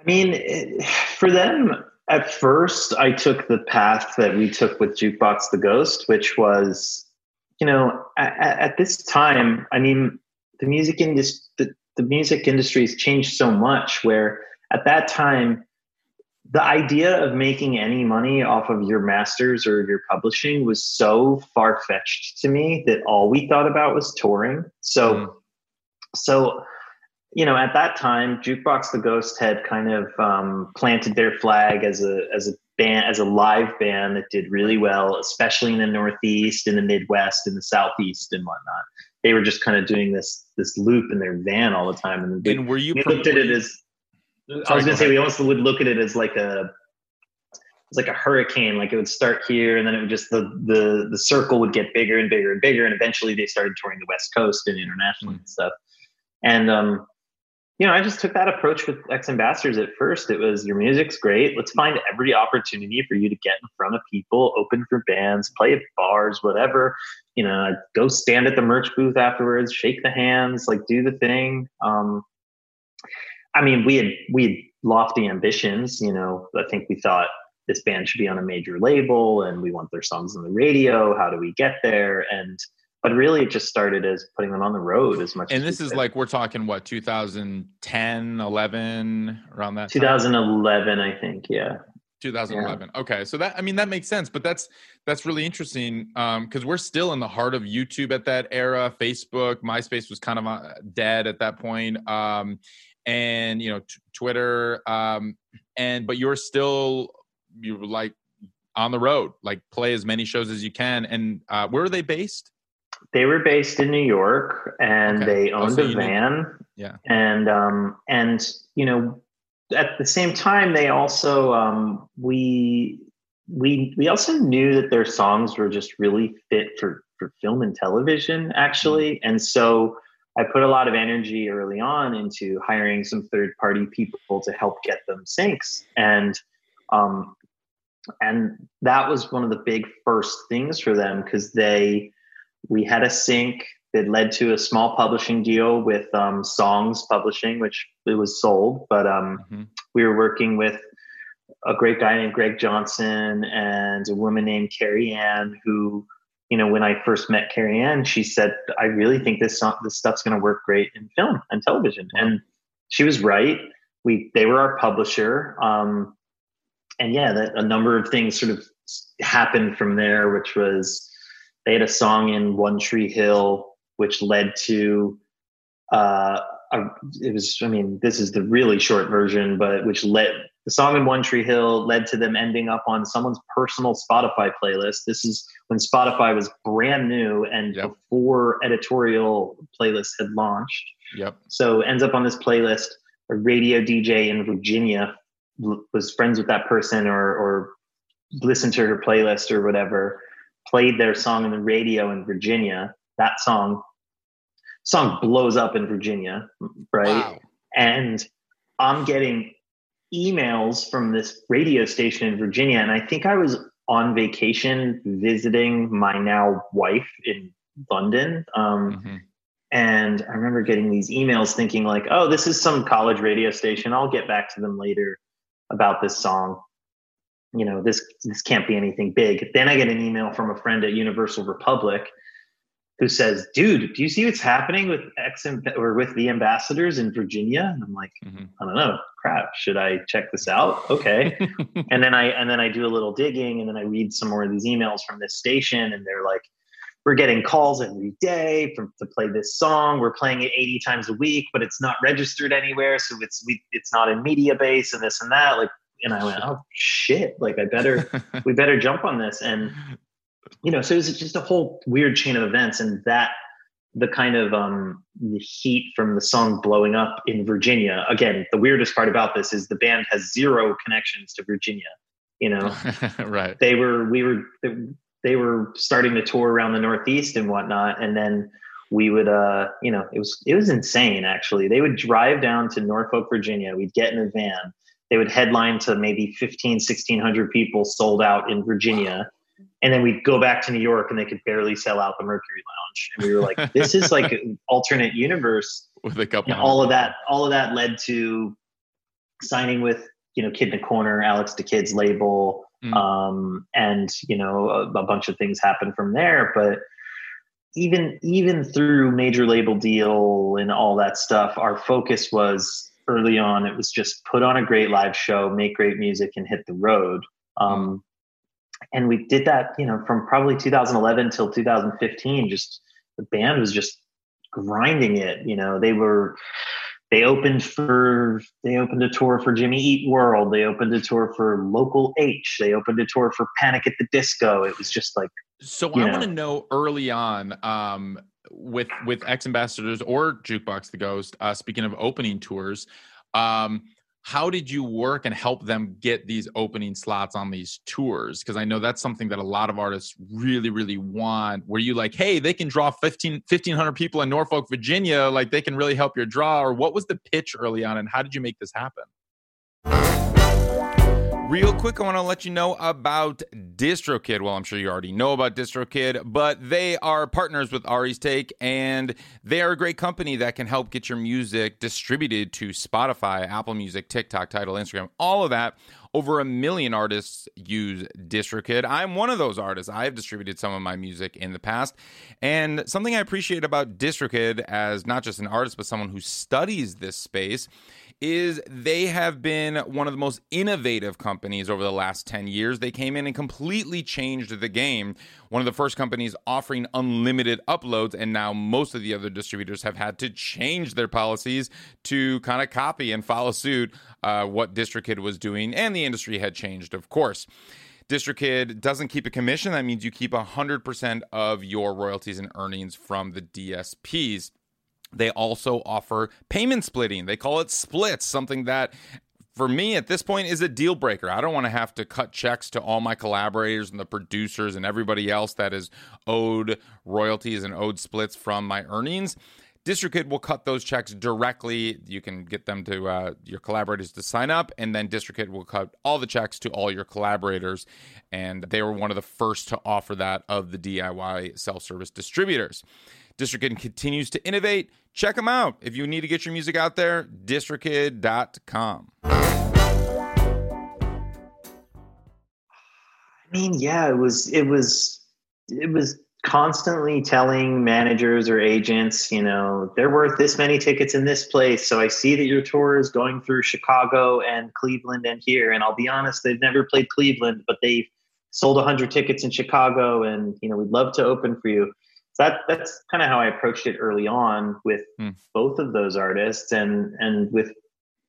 I mean, for them, at first, I took the path that we took with Jukebox the Ghost, which was, you know, at, at this time, I mean, the music industry, the, the music industry has changed so much. Where at that time, the idea of making any money off of your masters or your publishing was so far fetched to me that all we thought about was touring. So, mm. so you know, at that time, Jukebox the Ghost had kind of um, planted their flag as a as a band as a live band that did really well, especially in the Northeast, in the Midwest, in the Southeast, and whatnot. They were just kind of doing this this loop in their van all the time, and, they, and were you we looked at it as I was going to say we almost would look at it as like a it's like a hurricane. Like it would start here, and then it would just the the the circle would get bigger and bigger and bigger, and eventually they started touring the West Coast and internationally mm. and stuff. And um, you know, I just took that approach with X Ambassadors at first. It was your music's great. Let's find every opportunity for you to get in front of people, open for bands, play at bars, whatever. You know, go stand at the merch booth afterwards, shake the hands, like do the thing. Um, I mean, we had we had lofty ambitions. You know, I think we thought this band should be on a major label, and we want their songs on the radio. How do we get there? And but really, it just started as putting them on the road as much. And as this is like we're talking what 2010, 11, around that. 2011, I think. Yeah. 2011 yeah. okay so that i mean that makes sense but that's that's really interesting um because we're still in the heart of youtube at that era facebook myspace was kind of uh, dead at that point um and you know t- Twitter, um, and but you're still you're like on the road, like play as many shows as you can. And uh, where are they based? They were based in New York, and okay. they owned a van. yeah, and um, and you know, at the same time, they also um, we we we also knew that their songs were just really fit for for film and television, actually, mm-hmm. and so I put a lot of energy early on into hiring some third party people to help get them syncs. And um, and that was one of the big first things for them because they we had a sync that led to a small publishing deal with um, songs publishing which it was sold but um, mm-hmm. we were working with a great guy named greg johnson and a woman named carrie ann who you know, when I first met Carrie Ann, she said, "I really think this song, this stuff's going to work great in film and television," and she was right. We they were our publisher, um, and yeah, that, a number of things sort of happened from there, which was they had a song in One Tree Hill, which led to uh, a, it was. I mean, this is the really short version, but which led the song in One Tree Hill led to them ending up on someone's personal Spotify playlist. This is when Spotify was brand new and yep. before editorial playlists had launched. Yep. So ends up on this playlist. A radio DJ in Virginia was friends with that person or or listened to her playlist or whatever. Played their song in the radio in Virginia. That song song blows up in Virginia, right? Wow. And I'm getting emails from this radio station in Virginia, and I think I was on vacation visiting my now wife in London. Um, mm-hmm. And I remember getting these emails thinking, like, oh, this is some college radio station. I'll get back to them later about this song. You know, this this can't be anything big. Then I get an email from a friend at Universal Republic who says, "Dude, do you see what's happening with X or with the ambassadors in Virginia?" And I'm like, mm-hmm. "I don't know. Crap. Should I check this out?" Okay. and then I and then I do a little digging, and then I read some more of these emails from this station, and they're like, "We're getting calls every day from to play this song. We're playing it 80 times a week, but it's not registered anywhere, so it's we, it's not in Mediabase and this and that." Like, and I went, "Oh shit! Like, I better we better jump on this." And you know, so it was just a whole weird chain of events, and that the kind of um, the heat from the song blowing up in Virginia. Again, the weirdest part about this is the band has zero connections to Virginia. You know, right? They were we were they were starting to tour around the Northeast and whatnot, and then we would uh you know it was it was insane actually they would drive down to norfolk virginia we'd get in a van they would headline to maybe 15 1600 people sold out in virginia and then we'd go back to New York and they could barely sell out the Mercury Lounge. And we were like, this is like an alternate universe. With a couple, and all of that, all of that led to signing with you know Kid in the Corner, Alex da Kid's label, mm. um, and you know a, a bunch of things happened from there. But even even through major label deal and all that stuff, our focus was early on. It was just put on a great live show, make great music, and hit the road. Um, and we did that you know from probably 2011 till 2015 just the band was just grinding it you know. They were they opened for they opened a tour for jimmy eat world they opened a tour for local h they opened a tour for panic at the disco. It was just like so i want to know early on um with with X ambassadors or jukebox the ghost uh speaking of opening tours um how did you work and help them get these opening slots on these tours? Because i know that's something that a lot of artists really really want where you like hey they can draw 15 1500 people in norfolk virginia like they can really help your draw or what was the pitch early on and how did you make this happen Real quick, I want to let you know about DistroKid. Well, I'm sure you already know about DistroKid, but they are partners with Ari's Take, and they are a great company that can help get your music distributed to Spotify, Apple Music, TikTok, Tidal, Instagram, all of that. Over a million artists use DistroKid. I'm one of those artists. I have distributed some of my music in the past. And something I appreciate about DistroKid as not just an artist, but someone who studies this space is they have been one of the most innovative companies over the last 10 years. They came in and completely changed the game. One of the first companies offering unlimited uploads, and now most of the other distributors have had to change their policies to kind of copy and follow suit uh, what DistroKid was doing, and the industry had changed, of course. DistroKid doesn't keep a commission. That means you keep 100% of your royalties and earnings from the DSPs. They also offer payment splitting. They call it splits, something that for me at this point is a deal breaker. I don't want to have to cut checks to all my collaborators and the producers and everybody else that is owed royalties and owed splits from my earnings. DistroKid will cut those checks directly. You can get them to uh, your collaborators to sign up, and then DistroKid will cut all the checks to all your collaborators. And they were one of the first to offer that of the DIY self service distributors. DistroKid continues to innovate. Check them out. If you need to get your music out there, distrokid.com. I mean, yeah, it was it was it was constantly telling managers or agents, you know, they're worth this many tickets in this place. So I see that your tour is going through Chicago and Cleveland and here. And I'll be honest, they've never played Cleveland, but they've sold 100 tickets in Chicago and, you know, we'd love to open for you that that's kind of how I approached it early on with mm. both of those artists and and with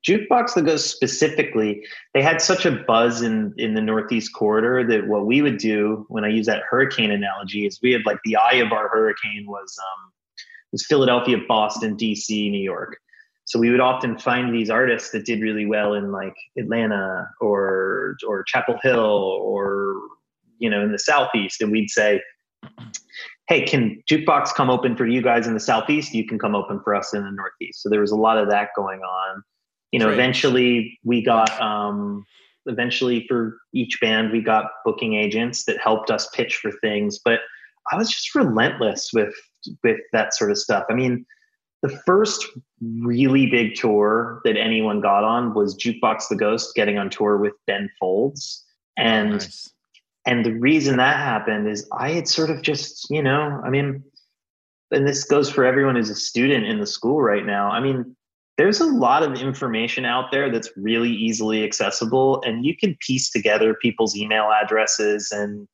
Jukebox the Ghost specifically, they had such a buzz in in the Northeast corridor that what we would do when I use that hurricane analogy is we had like the eye of our hurricane was um, was Philadelphia, Boston, DC, New York. So we would often find these artists that did really well in like Atlanta or or Chapel Hill or you know in the Southeast, and we'd say, hey, can jukebox come open for you guys in the southeast? You can come open for us in the northeast. So there was a lot of that going on. You know, eventually we got um, eventually for each band we got booking agents that helped us pitch for things. But I was just relentless with with that sort of stuff. I mean, the first really big tour that anyone got on was Jukebox the Ghost getting on tour with Ben Folds. And nice and the reason that happened is I had sort of just, you know, I mean, and this goes for everyone who's a student in the school right now. I mean, there's a lot of information out there that's really easily accessible, and you can piece together people's email addresses and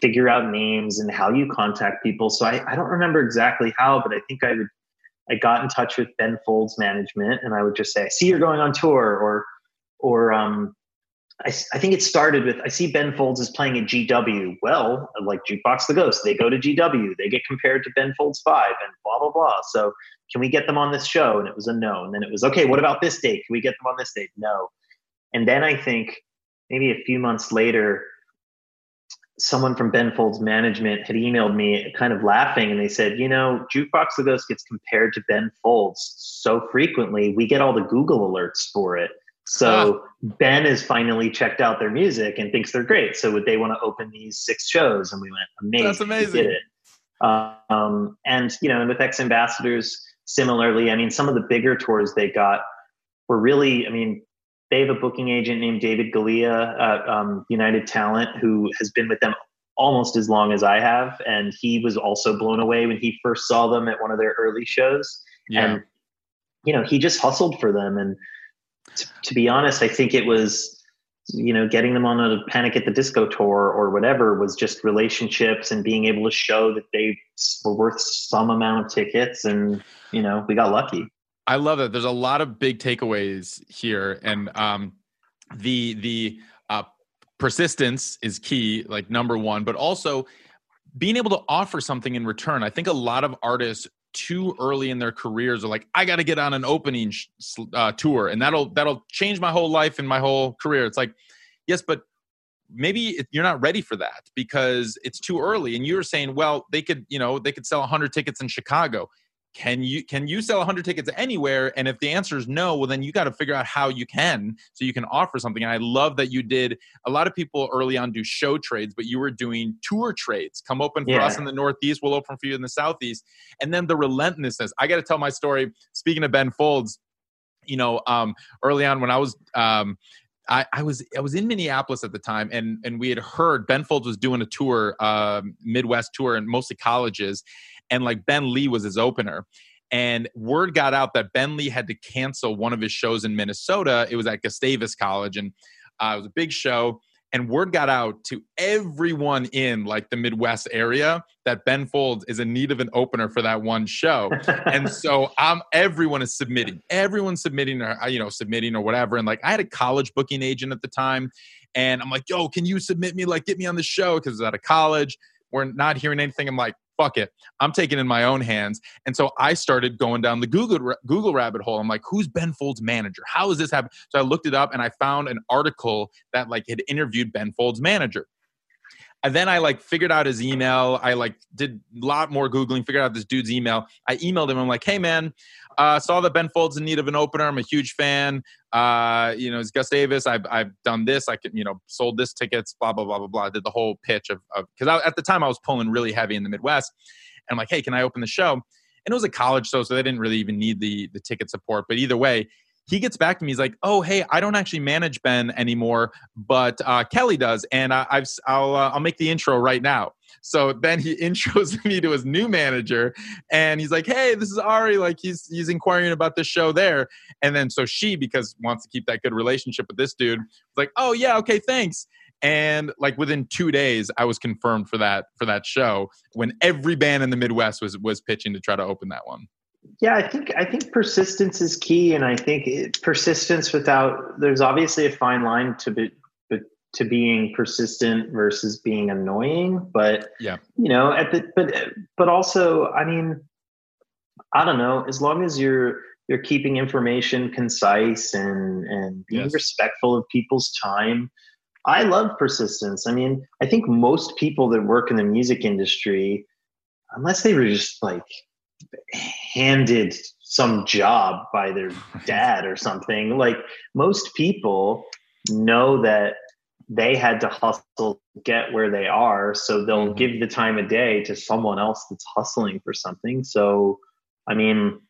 figure out names and how you contact people. So I, I don't remember exactly how, but I think I would I got in touch with Ben Folds management and I would just say, I see you're going on tour or or um I, I think it started with I see Ben Folds is playing at GW. Well, like Jukebox the Ghost, they go to GW, they get compared to Ben Folds Five, and blah blah blah. So can we get them on this show? And it was a no. And then it was okay. What about this date? Can we get them on this date? No. And then I think maybe a few months later, someone from Ben Folds management had emailed me kind of laughing and they said, you know, Jukebox the Ghost gets compared to Ben Folds so frequently, we get all the Google alerts for it. So Ben has finally checked out their music and thinks they're great. So would they want to open these six shows? And we went, amazing. That's amazing. Did it. Um, and, you know, and with X Ambassadors, similarly, I mean, some of the bigger tours they got were really, I mean, they have a booking agent named David Galea at um, United Talent who has been with them almost as long as I have. And he was also blown away when he first saw them at one of their early shows. Yeah. And, you know, he just hustled for them. And, to, be honest, I think it was you know getting them on a panic at the disco tour or whatever was just relationships and being able to show that they were worth some amount of tickets and you know we got lucky. I love that. There's a lot of big takeaways here and um the the uh persistence is key like number one but also being able to offer something in return. I think a lot of artists too early in their careers are like i got to get on an opening sh- uh, tour and that'll that'll change my whole life and my whole career. It's like yes but maybe you're not ready for that because it's too early and you're saying well they could you know they could sell 100 tickets in chicago can you can you sell 100 tickets anywhere? And if the answer is no well then you got to figure out how you can so you can offer something. And i love that you did a lot of people early on do show trades but you were doing tour trades. Come open for yeah. us in the northeast we'll open for you in the southeast. And then the relentlessness. I got to tell my story speaking of ben folds you know um, early on when i was um, I, I, was I was in Minneapolis at the time, and and we had heard Ben Folds was doing a tour, uh, Midwest tour, and mostly colleges, and like Ben Lee was his opener. And word got out that Ben Lee had to cancel one of his shows in Minnesota. It was at Gustavus College, and uh, it was a big show. And word got out to everyone in like the Midwest area that Ben Folds is in need of an opener for that one show. and so um, everyone is submitting. Everyone's submitting or you know submitting or whatever. And like I had a college booking agent at the time, and I'm like, "Yo, can you submit me? Like, get me on the show?" Because it's out of college. We're not hearing anything. I'm like, fuck it i'm taking it in my own hands. And so i started going down the google google rabbit hole. I'm like who's ben folds manager? How is this happen so i looked it up and i found an article that like had interviewed ben folds manager and then I like figured out his email. I like did a lot more Googling, figured out this dude's email. I emailed him. I'm like, hey man, uh, saw that Ben Folds in need of an opener. I'm a huge fan. Uh, you know, it's Gustavus. I've, I've done this. I can, you know, sold this tickets, blah, blah, blah, blah, blah. Did the whole pitch of, because at the time I was pulling really heavy in the Midwest. And I'm like, hey, can I open the show? And it was a college show, so they didn't really even need the, the ticket support. But either way, he gets back to me. He's like, "Oh, hey, I don't actually manage Ben anymore, but uh, Kelly does, and I, have I'll uh, I'll make the intro right now." So then he intros me to his new manager, and he's like, "Hey, this is Ari. Like he's he's inquiring about this show there." And then so she, because wants to keep that good relationship with this dude, was like, "Oh yeah, okay, thanks." And like within two days, I was confirmed for that for that show when every band in the Midwest was was pitching to try to open that one. Yeah, I think I think persistence is key, and I think it, persistence without there's obviously a fine line to be to being persistent versus being annoying. But yeah, you know, at the but but also, I mean, I don't know. As long as you're you're keeping information concise and and being yes. respectful of people's time. I love persistence. I mean, I think most people that work in the music industry, unless they were just like handed some job by their dad or something. Like most people know that they had to hustle get where they are so they'll mm-hmm. give the time of day to someone else that's hustling for something so i mean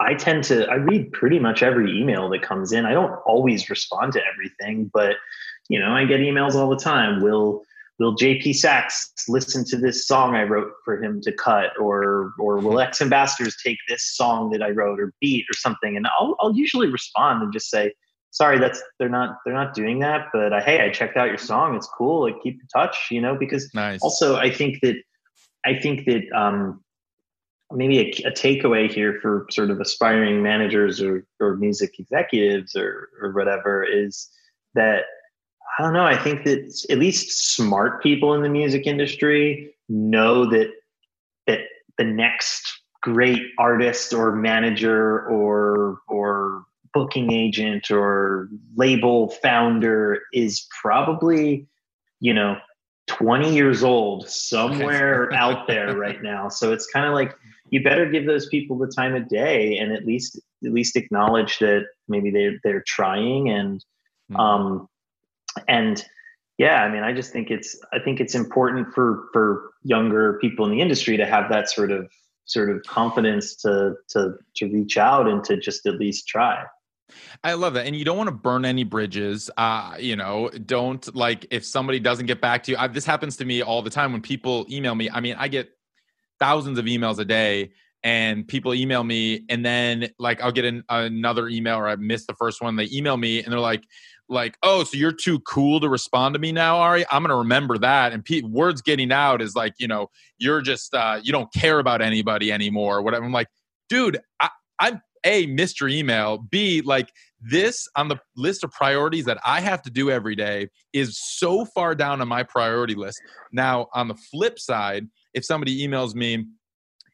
i tend to i read pretty much every email that comes in i don't always respond to everything but you know i get emails all the time will will JP Saxe listen to this song I wrote for him to cut, or or will X ambassadors take this song that I wrote or beat or something? And I'll I'll usually respond and just say, sorry, that's they're not they're not doing that, but uh, hey, I checked out your song, it's cool, like keep in touch, you know, because nice. also I think that I think that um, maybe a, a, takeaway here for sort of aspiring managers or, or music executives or, or whatever is that I don't know. I think that at least smart people in the music industry know that that the next great artist or manager or or booking agent or label founder is probably you know 20 years old somewhere out there right now so it's kind of like you better give those people the time of day and at least at least acknowledge that maybe they they're trying and mm-hmm. um and yeah i mean i just think it's i think it's important for for younger people in the industry to have that sort of sort of confidence to to to reach out and to just at least try I love that. And you don't want to burn any bridges. Uh, you know, don't like if somebody doesn't get back to you. I, this happens to me all the time when people email me. I mean, I get thousands of emails a day and people email me and then like I'll get an, another email or I missed the first one. They email me and they're like, like, oh, so you're too cool to respond to me now, Ari? I'm gonna remember that. And pe- words getting out is like, you know, you're just uh, you don't care about anybody anymore. Whatever. I'm like, dude, I, I'm a mr email b like this on the list of priorities that i have to do every day is so far down on my priority list now on the flip side if somebody emails me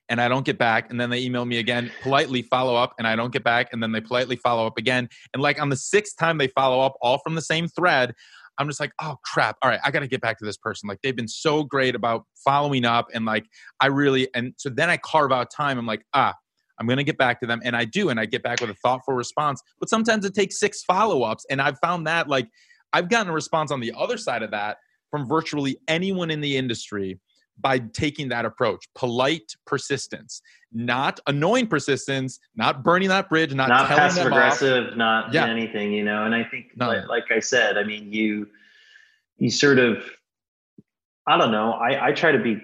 and I don't get back, and then they email me again, politely follow up, and I don't get back, and then they politely follow up again. And like on the sixth time they follow up, all from the same thread, I'm just like, oh crap. All right, I got to get back to this person. Like they've been so great about following up, and like I really, and so then I carve out time. I'm like, ah, I'm going to get back to them. And I do. And I get back with a thoughtful response. But sometimes it takes six follow ups. And I've found that like I've gotten a response on the other side of that from virtually anyone in the industry by taking that approach polite persistence not annoying persistence not burning that bridge not, not passive aggressive off. not yeah. anything you know and i think like, like, i said i mean you you sort of i don't know i i try to be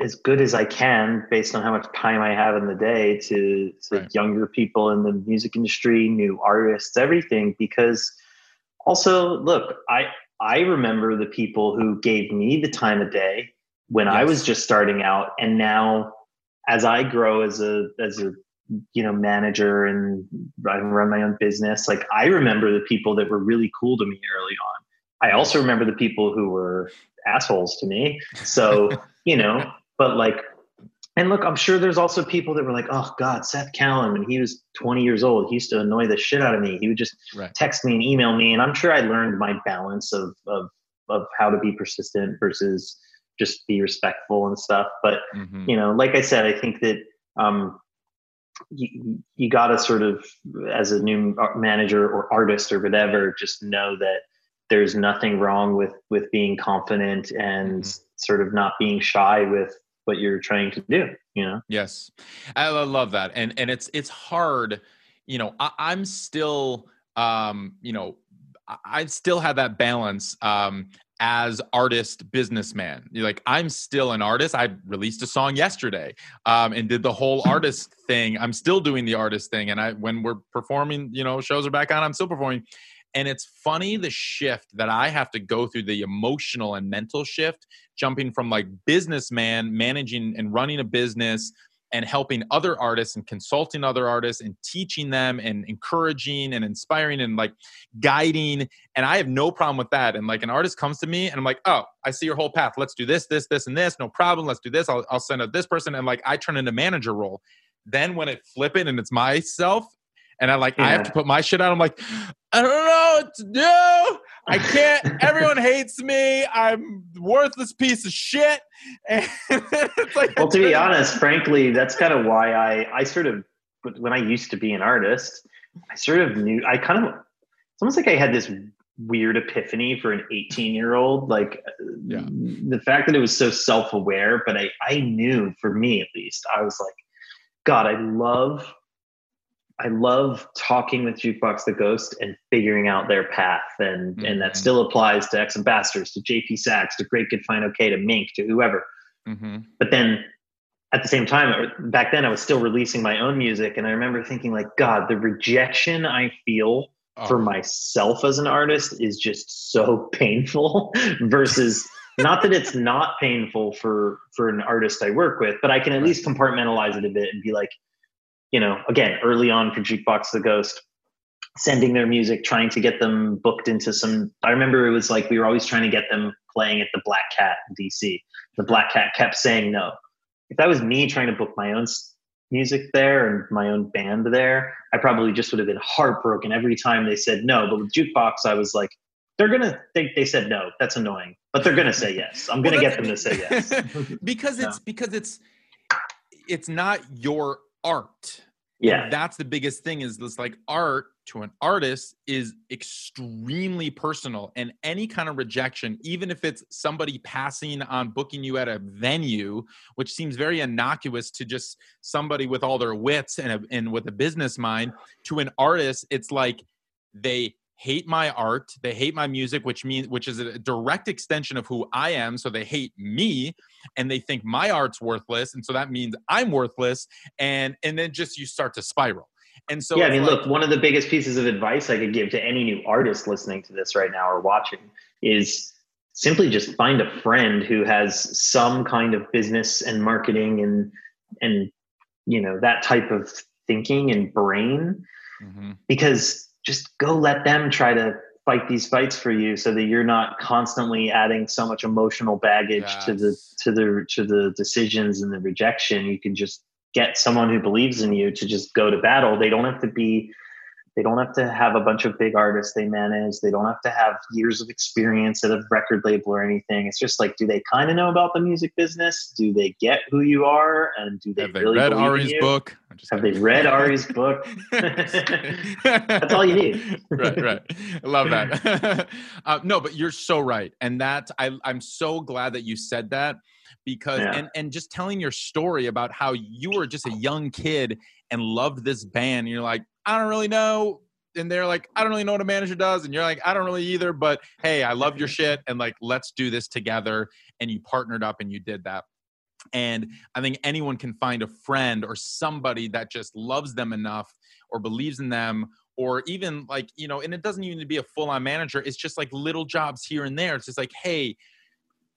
as good as I can based on how much time I have in the day to, to right. younger people in the music industry, new artists, everything. Because also, look, I I remember the people who gave me the time of day when yes. I was just starting out, and now as I grow as a as a you know manager and I run my own business, like I remember the people that were really cool to me early on. I also remember the people who were assholes to me. So, you know, but like, and look, I'm sure there's also people that were like, oh God, Seth Kallen, and he was 20 years old. He used to annoy the shit out of me. He would just right. text me and email me. And I'm sure I learned my balance of, of, of how to be persistent versus just be respectful and stuff. But, mm-hmm. you know, like I said, I think that, um, you, you got to sort of, as a new manager or artist or whatever, just know that there's nothing wrong with with being confident and mm-hmm. sort of not being shy with what you're trying to do you know yes i love that and and it's it's hard you know I, i'm still um you know I still have that balance um, as artist businessman. You're like I'm still an artist. I released a song yesterday um, and did the whole artist thing. I'm still doing the artist thing, and I when we're performing, you know, shows are back on. I'm still performing. And it's funny the shift that I have to go through the emotional and mental shift, jumping from like businessman, managing and running a business and helping other artists and consulting other artists and teaching them and encouraging and inspiring and like guiding. And I have no problem with that. And like an artist comes to me and I'm like, oh, I see your whole path. Let's do this, this, this, and this. No problem. Let's do this. I'll, I'll send out this person. And like I turn into manager role. Then when it flip it and it's myself, and I like yeah. I have to put my shit out. I'm like, I don't know what to do. I can't. Everyone hates me. I'm worthless piece of shit. And it's like, well, to be honest, frankly, that's kind of why I I sort of when I used to be an artist, I sort of knew. I kind of it's almost like I had this weird epiphany for an 18 year old like yeah. the fact that it was so self-aware but i i knew for me at least i was like god i love I love talking with Jukebox the Ghost and figuring out their path. And mm-hmm. and that mm-hmm. still applies to X Ambassadors, to JP Saxe, to Great Good Fine Okay, to Mink, to whoever. Mm-hmm. But then at the same time, back then I was still releasing my own music. And I remember thinking, like, God, the rejection I feel oh. for myself as an artist is just so painful versus not that it's not painful for for an artist I work with, but I can at least compartmentalize it a bit and be like, you know, again, early on for Jukebox the Ghost, sending their music, trying to get them booked into some. I remember it was like we were always trying to get them playing at the Black Cat in DC. The Black Cat kept saying no. If that was me trying to book my own music there and my own band there, I probably just would have been heartbroken every time they said no. But with Jukebox, I was like, they're gonna think they said no. That's annoying, but they're gonna say yes. I'm gonna well, get them to say yes because it's because it's it's not your art. Yeah. And that's the biggest thing is this like art to an artist is extremely personal and any kind of rejection even if it's somebody passing on booking you at a venue which seems very innocuous to just somebody with all their wits and, a, and with a business mind to an artist it's like they hate my art they hate my music which means which is a direct extension of who i am so they hate me and they think my art's worthless and so that means i'm worthless and and then just you start to spiral and so yeah i mean like, look one of the biggest pieces of advice i could give to any new artist listening to this right now or watching is simply just find a friend who has some kind of business and marketing and and you know that type of thinking and brain mm-hmm. because just go let them try to fight these fights for you so that you're not constantly adding so much emotional baggage yes. to the to the to the decisions and the rejection you can just get someone who believes in you to just go to battle they don't have to be they don't have to have a bunch of big artists they manage. They don't have to have years of experience at a record label or anything. It's just like, do they kind of know about the music business? Do they get who you are? And do they, have they really read Ari's book? Have they read Ari's book? That's all you need. right, right. I love that. uh, no, but you're so right, and that I, I'm so glad that you said that because yeah. and and just telling your story about how you were just a young kid and loved this band. And you're like, I don't really know. And they're like, I don't really know what a manager does. And you're like, I don't really either. But hey, I love your shit. And like, let's do this together. And you partnered up and you did that. And I think anyone can find a friend or somebody that just loves them enough or believes in them or even like, you know, and it doesn't even need to be a full on manager. It's just like little jobs here and there. It's just like, hey,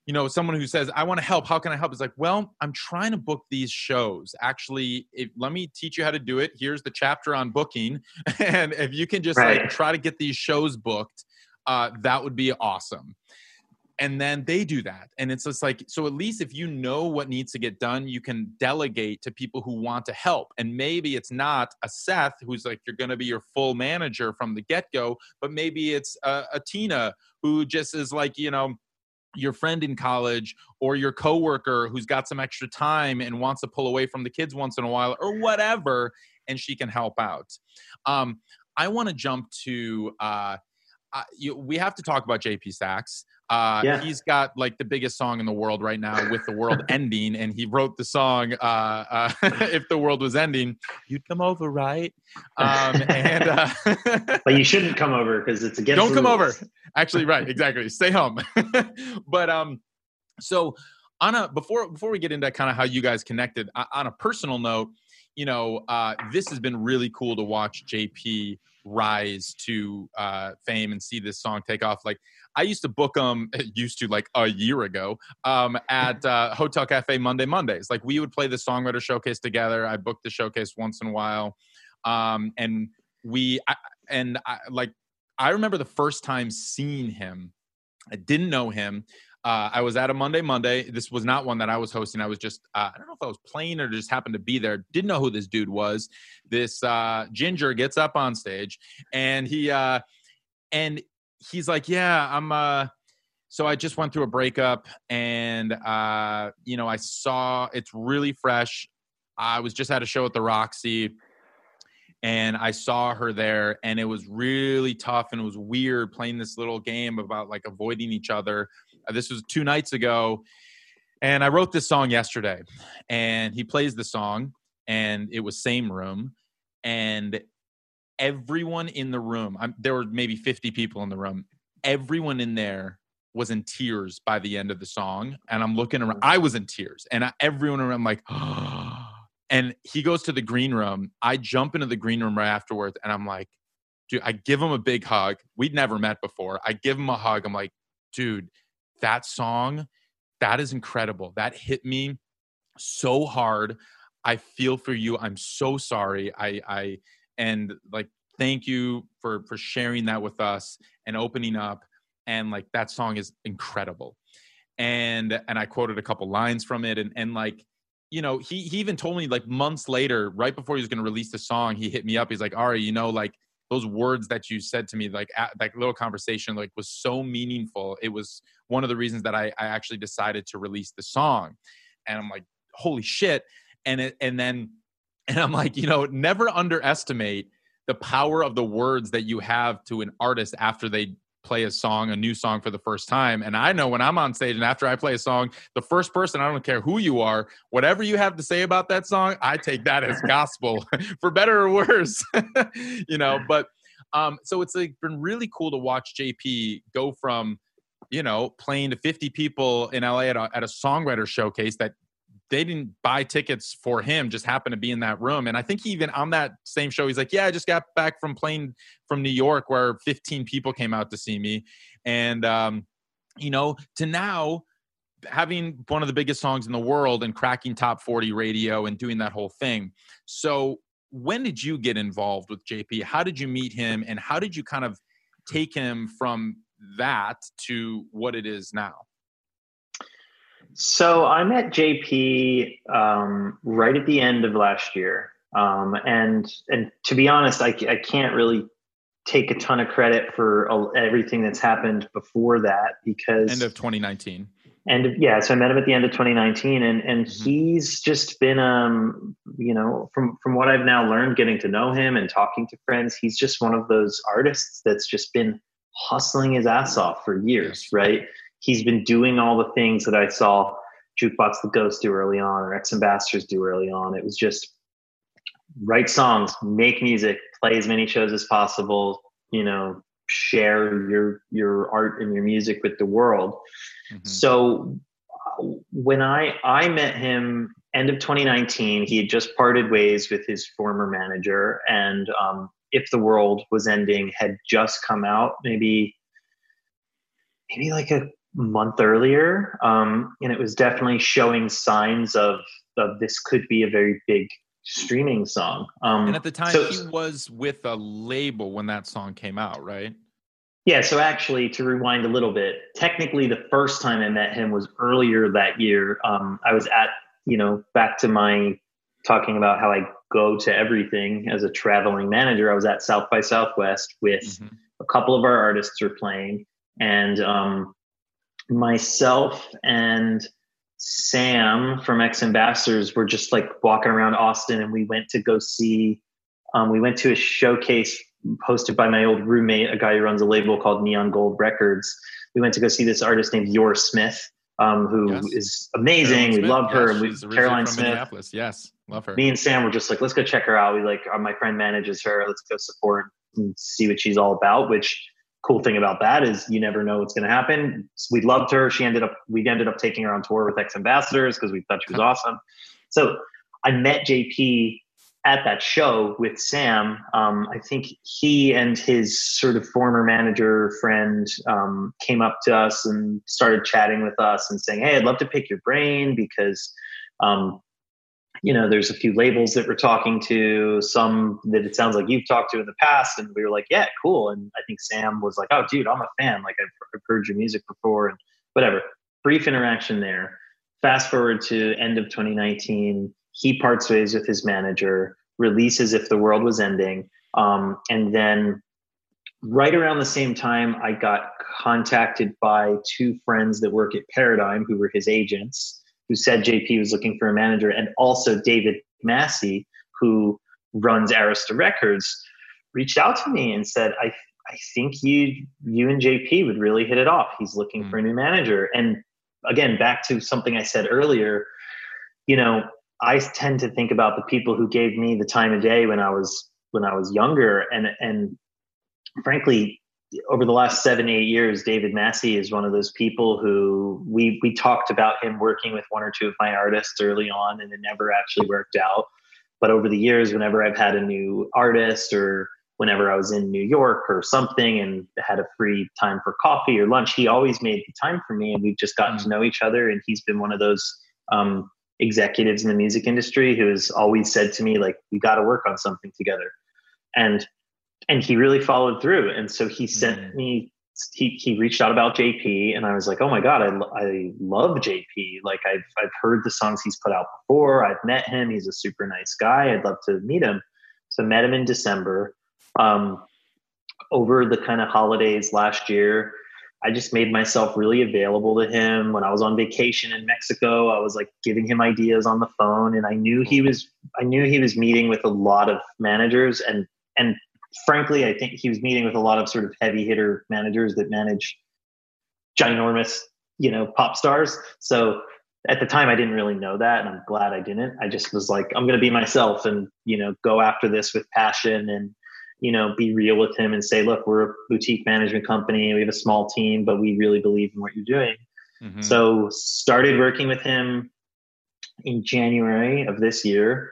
you know someone who says i want to help. How can i help? It's like well i'm trying to book these shows. Actually if, let me teach you how to do it. Here's the chapter on booking. And if you can just right. like try to get these shows booked uh, that would be awesome. And then they do that. And it's just like so at least if you know what needs to get done you can delegate to people who want to help. And maybe it's not a seth who's like you're going to be your full manager from the get-go but maybe it's a, a tina who just is like you know your friend in college or your coworker who's got some extra time and wants to pull away from the kids once in a while or whatever and she can help out. Um, i want to jump to uh, uh, you, we have to talk about jp saxe uh, yeah. He's got like the biggest song in the world right now with the world ending, and he wrote the song uh, uh, "If the World Was Ending." You'd come over, right? Um, and uh, but you shouldn't come over because it's against. Don't come over. Actually, right? Exactly. Stay home. but um, so on a before before we get into kind of how you guys connected on a personal note, you know, uh, this has been really cool to watch JP rise to uh, fame and see this song take off. Like I used to book them, used to like a year ago, um, at uh, Hotel Cafe Monday Mondays. Like we would play the songwriter showcase together. I booked the showcase once in a while, um, and we I, and I, like I remember the first time seeing him. I didn't know him. Uh, I was at a Monday Monday. This was not one that I was hosting. I was just uh, I don't know if I was playing or just happened to be there. Didn't know who this dude was. This uh, ginger gets up on stage and he uh, and he's like, "Yeah, I'm uh so I just went through a breakup and uh you know, I saw it's really fresh. I was just at a show at the Roxy and I saw her there and it was really tough and it was weird playing this little game about like avoiding each other. Uh, this was 2 nights ago and I wrote this song yesterday and he plays the song and it was same room and everyone in the room, I'm, there were maybe 50 people in the room, everyone in there was in tears by the end of the song. And I'm looking around, I was in tears, and I, everyone around, I'm like, oh. and he goes to the green room. I jump into the green room right afterwards, and I'm like, dude, I give him a big hug. We'd never met before. I give him a hug. I'm like, dude, that song, that is incredible. That hit me so hard. I feel for you. I'm so sorry. I, I, and like, thank you for for sharing that with us and opening up. And like that song is incredible. And and I quoted a couple lines from it, and and like you know, he he even told me like months later, right before he was going to release the song, he hit me up. He's like, "Ari, you know, like those words that you said to me, like at, that little conversation, like was so meaningful. It was one of the reasons that I, I actually decided to release the song. And I'm like, holy shit. And it, and then, and I'm like, you know, never underestimate the power of the words that you have to an artist after they play a song, a new song for the first time. And I know when I'm on stage and after I play a song, the first person, I don't care who you are, whatever you have to say about that song, I take that as gospel for better or worse, you know. But um, so it's like been really cool to watch JP go from, you know, playing to 50 people in LA at a, at a songwriter showcase that they didn't buy tickets for him just happened to be in that room. And i think even on that same show he's like yeah i just got back from playing from new york where 15 people came out to see me. And um, you know to now having one of the biggest songs in the world and cracking top 40 radio and doing that whole thing. So when did you get involved with jp how did you meet him? And how did you kind of take him from that to what it is now so I met JP um, right at the end of last year, um, and and to be honest, I, I can't really take a ton of credit for everything that's happened before that because end of 2019. and yeah, so I met him at the end of 2019, and and mm-hmm. he's just been um you know from from what I've now learned, getting to know him and talking to friends, he's just one of those artists that's just been hustling his ass off for years, right? He's been doing all the things that I saw Jukebox the Ghost do early on or X Ambassadors do early on. It was just write songs, make music, play as many shows as possible, you know, share your your art and your music with the world. Mm-hmm. So when I I met him end of 2019, he had just parted ways with his former manager, and um, if the world was ending had just come out, maybe maybe like a month earlier, um, and it was definitely showing signs of of this could be a very big streaming song. Um, and at the time, so, he was with a label when that song came out, right? Yeah. So actually, to rewind a little bit, technically, the first time I met him was earlier that year. Um, I was at, you know, back to my talking about how I go to everything as a traveling manager. I was at South by Southwest with mm-hmm. a couple of our artists were playing, and um, myself and Sam from X Ambassadors were just like walking around Austin, and we went to go see. Um, we went to a showcase hosted by my old roommate, a guy who runs a label called Neon Gold Records. We went to go see this artist named Your Smith, um, who yes. is amazing. we love her. Yes, we, Caroline Smith. Yes, love her. Me and Sam were just like, let's go check her out. We like, uh, my friend manages her. Let's go support and see what she's all about. Which cool thing about that is you never know what's going to happen. We loved her. She ended up, we ended up taking her on tour with X Ambassadors because we thought she was awesome. So I met JP at that show with Sam. Um, I think he and his sort of former manager friend um, came up to us and started chatting with us and saying, Hey, I'd love to pick your brain because um, you know, there's a few labels that we're talking to, some that it sounds like you've talked to in the past. And we were like, yeah, cool. And I think Sam was like, oh, dude, I'm a fan. Like, I've, I've heard your music before and whatever. Brief interaction there. Fast forward to end of 2019. He parts ways with his manager, releases If the World Was Ending. Um, and then right around the same time, I got contacted by two friends that work at Paradigm who were his agents who said JP was looking for a manager, and also David Massey, who runs Arista Records, reached out to me and said, I I think you you and JP would really hit it off. He's looking mm. for a new manager. And again, back to something I said earlier, you know, I tend to think about the people who gave me the time of day when I was when I was younger, and and frankly, over the last seven eight years, David Massey is one of those people who we we talked about him working with one or two of my artists early on, and it never actually worked out. But over the years, whenever I've had a new artist or whenever I was in New York or something and had a free time for coffee or lunch, he always made the time for me, and we've just gotten to know each other. And he's been one of those um, executives in the music industry who has always said to me, like, "We got to work on something together," and and he really followed through. And so he sent mm-hmm. me. He, he reached out about JP and I was like, oh my God, I, I love JP. Like I've, I've heard the songs he's put out before. I've met him. He's a super nice guy. I'd love to meet him. So met him in December. Um, over the kind of holidays last year, I just made myself really available to him. When I was on vacation in Mexico, I was like giving him ideas on the phone, and I knew he was I knew he was meeting with a lot of managers, and and frankly, I think he was meeting with a lot of sort of heavy hitter managers that manage ginormous, you know, pop stars. So at the time, I didn't really know that, and I'm glad I didn't. I just was like, I'm going to be myself, and you know, go after this with passion and you know, be real with him and say, look, we're a boutique management company. We have a small team, but we really believe in what you're doing. Mm-hmm. So started working with him in January of this year.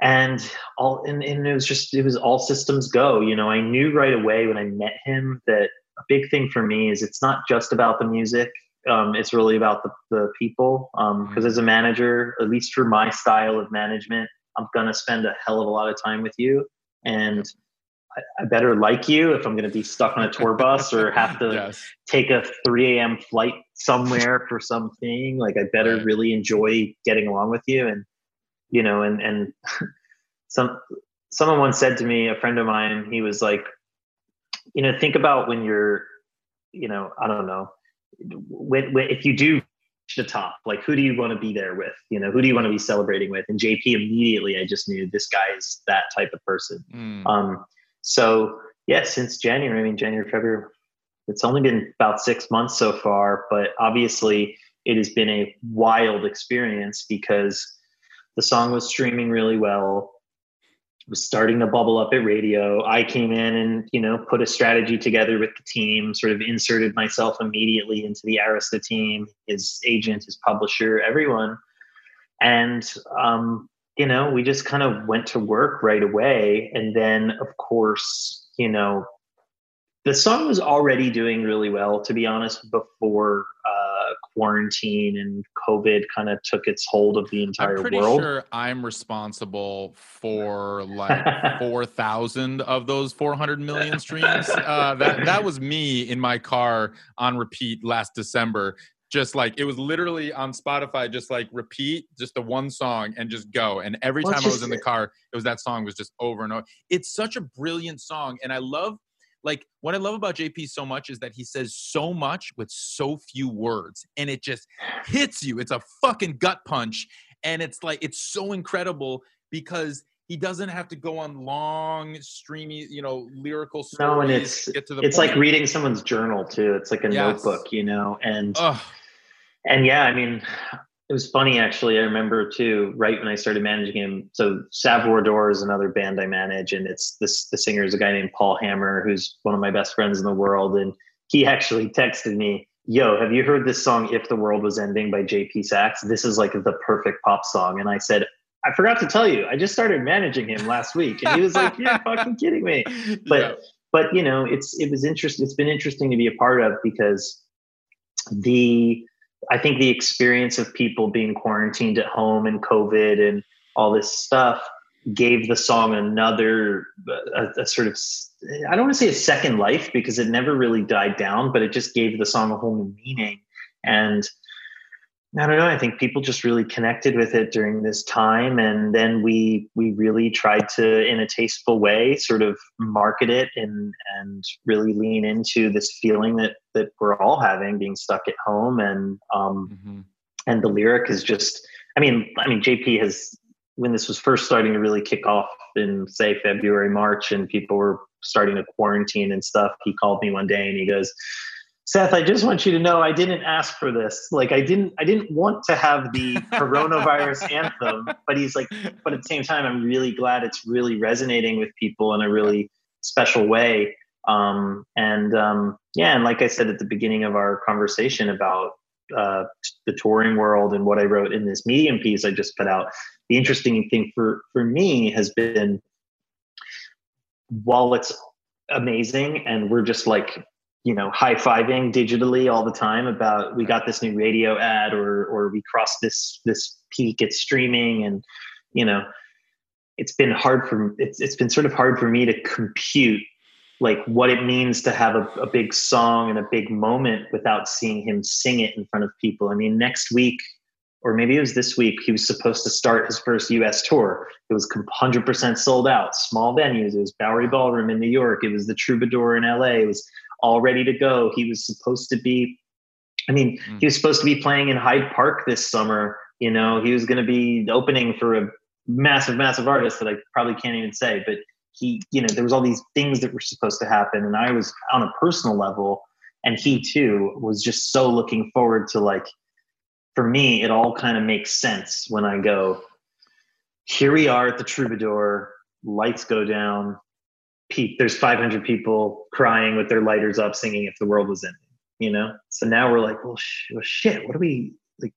And all and, and it was just it was all systems go. You know, I knew right away when I met him that a big thing for me is it's not just about the music. Um, it's really about the, the people. Because um, mm-hmm. as a manager, at least for my style of management, I'm gonna spend a hell of a lot of time with you and I, I better like you if I'm going to be stuck on a tour bus or have to yes. take a 3 a.m. flight somewhere for something. Like I better really enjoy getting along with you, and you know, and and some someone once said to me, a friend of mine, he was like, you know, think about when you're, you know, I don't know, when, when if you do the top like who do you want to be there with? You know who do you want to be celebrating with? And jp immediately i just knew this guy is that type of person. Mm. um so yeah since january i mean january february it's only been about six months so far but obviously it has been a wild experience because the song was streaming really well was starting to bubble up at radio. I came in and, you know, put a strategy together with the team, sort of inserted myself immediately into the Arista team, his agent, his publisher, everyone. And, um, you know, we just kind of went to work right away. And then, of course, you know, the song was already doing really well, to be honest, before uh, quarantine and COVID kind of took its hold of the entire I'm pretty world. Sure, I'm responsible for like four thousand of those 400 million streams. Uh, that that was me in my car on repeat last December. Just like it was literally on Spotify, just like repeat just the one song and just go. And every well, time I was in the car, it was that song was just over and over. It's such a brilliant song, and I love like what I love about JP so much is that he says so much with so few words and it just hits you. It's a fucking gut punch and it's like it's so incredible because he doesn't have to go on long streamy you know lyrical stories no and it's it's point. like reading someone's journal too it's like a yes. notebook you know and Ugh. and yeah i mean it was funny actually. I remember too, right when I started managing him. So Savoir Adore is another band I manage, and it's this the singer is a guy named Paul Hammer, who's one of my best friends in the world. And he actually texted me, Yo, have you heard this song If the World Was Ending by JP Saxe? This is like the perfect pop song. And I said, I forgot to tell you, I just started managing him last week. And he was like, You're fucking kidding me. But yeah. but you know, it's it was interesting, it's been interesting to be a part of because the I think the experience of people being quarantined at home and COVID and all this stuff gave the song another a, a, sort of I don't want to say a second life because it never really died down, but it just gave the song a whole new meaning. And I don't know. I think people just really connected with it during this time, and then we we really tried to, in a tasteful way, sort of market it and and really lean into this feeling that that we're all having, being stuck at home, and um, mm-hmm. and the lyric is just. I mean, I mean, JP has when this was first starting to really kick off in say February, March, and people were starting to quarantine and stuff. He called me one day and he goes Seth, I just want you to know I didn't ask for this. Like I didn't I didn't want to have the coronavirus anthem, but he's like but at the same time I'm really glad it's really resonating with people in a really special way. Um, and um, yeah, and like I said at the beginning of our conversation about uh, the touring world and what I wrote in this Medium piece I just put out, the interesting thing for for me has been while it's amazing and we're just like you know high-fiving digitally all the time about we got this new radio ad or or we crossed this this peak at streaming and you know it's been hard for it's it's been sort of hard for me to compute like what it means to have a, a big song and a big moment without seeing him sing it in front of people. I mean, next week or maybe it was this week, he was supposed to start his first US tour. It was 100% sold out, small venues. It was Bowery Ballroom in New York. It was the Troubadour in LA. It was all ready to go. He was supposed to be, I mean, mm. he was supposed to be playing in Hyde Park this summer. You know, he was going to be opening for a massive, massive artist that I probably can't even say, but he, you know, there was all these things that were supposed to happen. And I was on a personal level, and he too was just so looking forward to like, for me, it all kind of makes sense when I go, here we are at the Troubadour, lights go down, there's 500 people crying with their lighters up singing if the world was ending you know so now we're like well, sh- well shit what do we like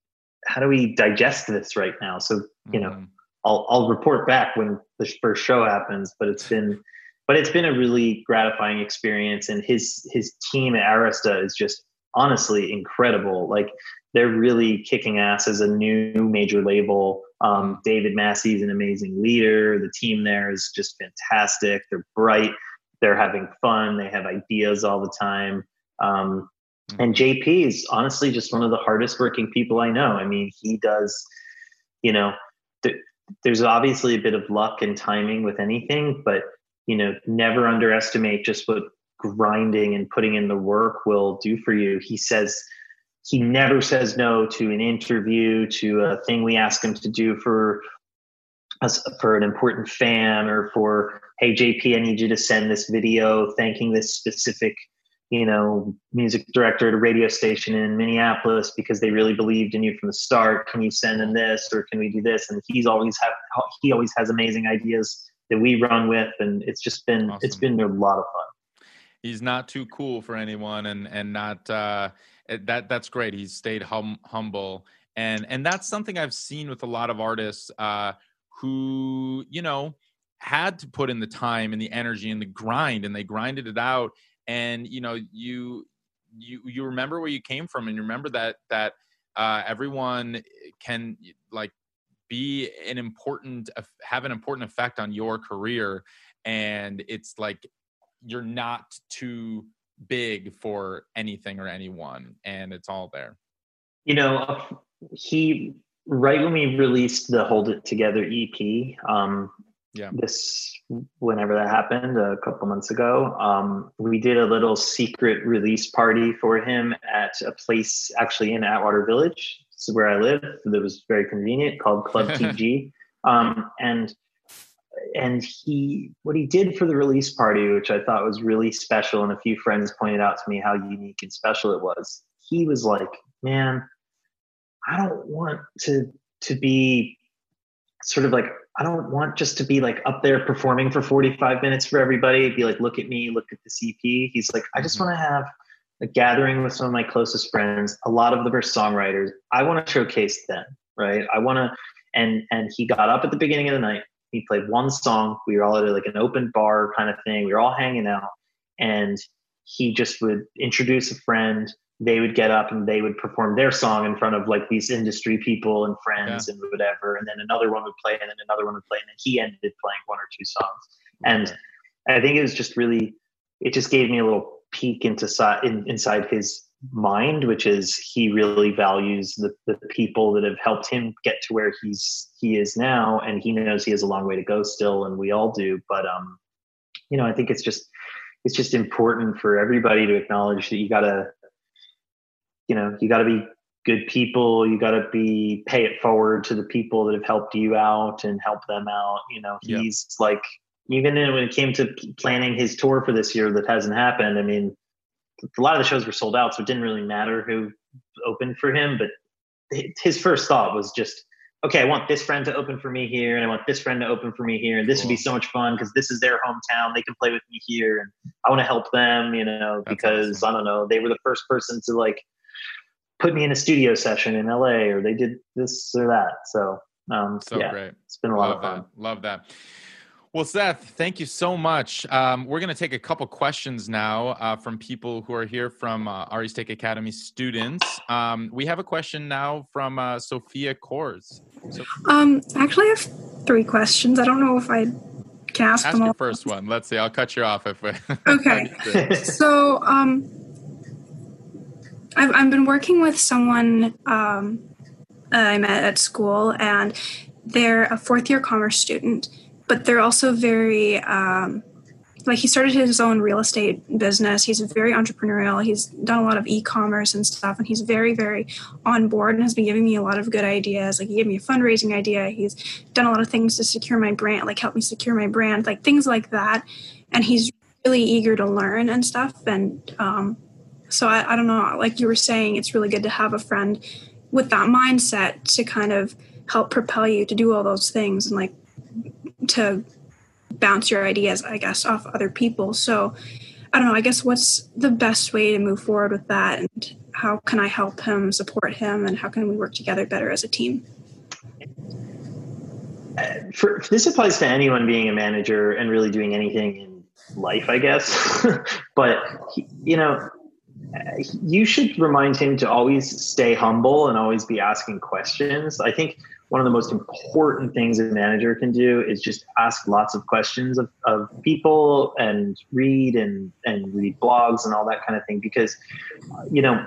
how do we digest this right now so you know mm-hmm. I'll, I'll report back when the first show happens but it's been but it's been a really gratifying experience and his his team at arista is just honestly incredible like they're really kicking ass as a new major label. Um, David Massey is an amazing leader. The team there is just fantastic. They're bright. They're having fun. They have ideas all the time. Um, mm-hmm. and JP is honestly just one of the hardest working people I know. I mean, he does, you know, th- there's obviously a bit of luck and timing with anything, but, you know, never underestimate just what grinding and putting in the work will do for you. He says, he never says no to an interview, to a thing we ask him to do for us for an important fan or for hey JP, I need you to send this video thanking this specific you know music director at a radio station in Minneapolis because they really believed in you from the start. Can you send them this or can we do this? And he's always have he always has amazing ideas that we run with, and it's just been awesome. it's been a lot of fun. He's not too cool for anyone, and and not. uh that that's great. He's stayed hum, humble, and and that's something I've seen with a lot of artists uh, who you know had to put in the time and the energy and the grind, and they grinded it out. And you know, you you you remember where you came from, and you remember that that uh, everyone can like be an important have an important effect on your career, and it's like you're not too big for anything or anyone and it's all there. You know he right when we released the hold it together ep um yeah. this whenever that happened a couple months ago um we did a little secret release party for him at a place actually in atwater village this is where i live that was very convenient called club tg um and and he what he did for the release party which i thought was really special and a few friends pointed out to me how unique and special it was he was like man i don't want to to be sort of like i don't want just to be like up there performing for 45 minutes for everybody It'd be like look at me look at the cp he's like i just mm-hmm. want to have a gathering with some of my closest friends a lot of them are songwriters. I want to showcase them right? I want to and and he got up at the beginning of the night he played one song. We were all at like an open bar kind of thing. We were all hanging out, and he just would introduce a friend. They would get up and they would perform their song in front of like these industry people and friends yeah. and whatever. And then another one would play, and then another one would play, and then he ended playing one or two songs. And I think it was just really, it just gave me a little peek into in, inside his mind, which is he really values the, the people that have helped him get to where he's he is now, and he knows he has a long way to go still, and we all do. But um, you know, I think it's just it's just important for everybody to acknowledge that you gotta, you know, you gotta be good people. You gotta be pay it forward to the people that have helped you out and help them out. You know, he's yep. like even when it came to planning his tour for this year that hasn't happened. I mean a lot of the shows were sold out, so it didn't really matter who opened for him. But his first thought was just, okay, I want this friend to open for me here, and I want this friend to open for me here, and this cool. would be so much fun because this is their hometown. They can play with me here, and I want to help them, you know, That's because awesome. I don't know, they were the first person to like put me in a studio session in LA, or they did this or that. So, um, so yeah, great. It's been a Love lot of fun. That. Love that. Well, Seth, thank you so much. Um, we're going to take a couple questions now uh, from people who are here from uh, Ari's Take Academy students. Um, we have a question now from uh, Sophia Kors. So- um, actually, I have three questions. I don't know if I can ask, ask them all. first one. Let's see. I'll cut you off if. We- okay. so, um, I've I've been working with someone um, I met at school, and they're a fourth year commerce student but they're also very um, like he started his own real estate business. He's very entrepreneurial. He's done a lot of e-commerce and stuff, and he's very, very on board and has been giving me a lot of good ideas. Like he gave me a fundraising idea. He's done a lot of things to secure my brand, like help me secure my brand, like things like that. And he's really eager to learn and stuff. And um, so I, I don't know, like you were saying, it's really good to have a friend with that mindset to kind of help propel you to do all those things and like to bounce your ideas, I guess, off other people. So I don't know, I guess what's the best way to move forward with that and how can I help him, support him, and how can we work together better as a team? For, this applies to anyone being a manager and really doing anything in life, I guess. but, you know, you should remind him to always stay humble and always be asking questions. I think one of the most important things a manager can do is just ask lots of questions of, of people and read and, and read blogs and all that kind of thing because you know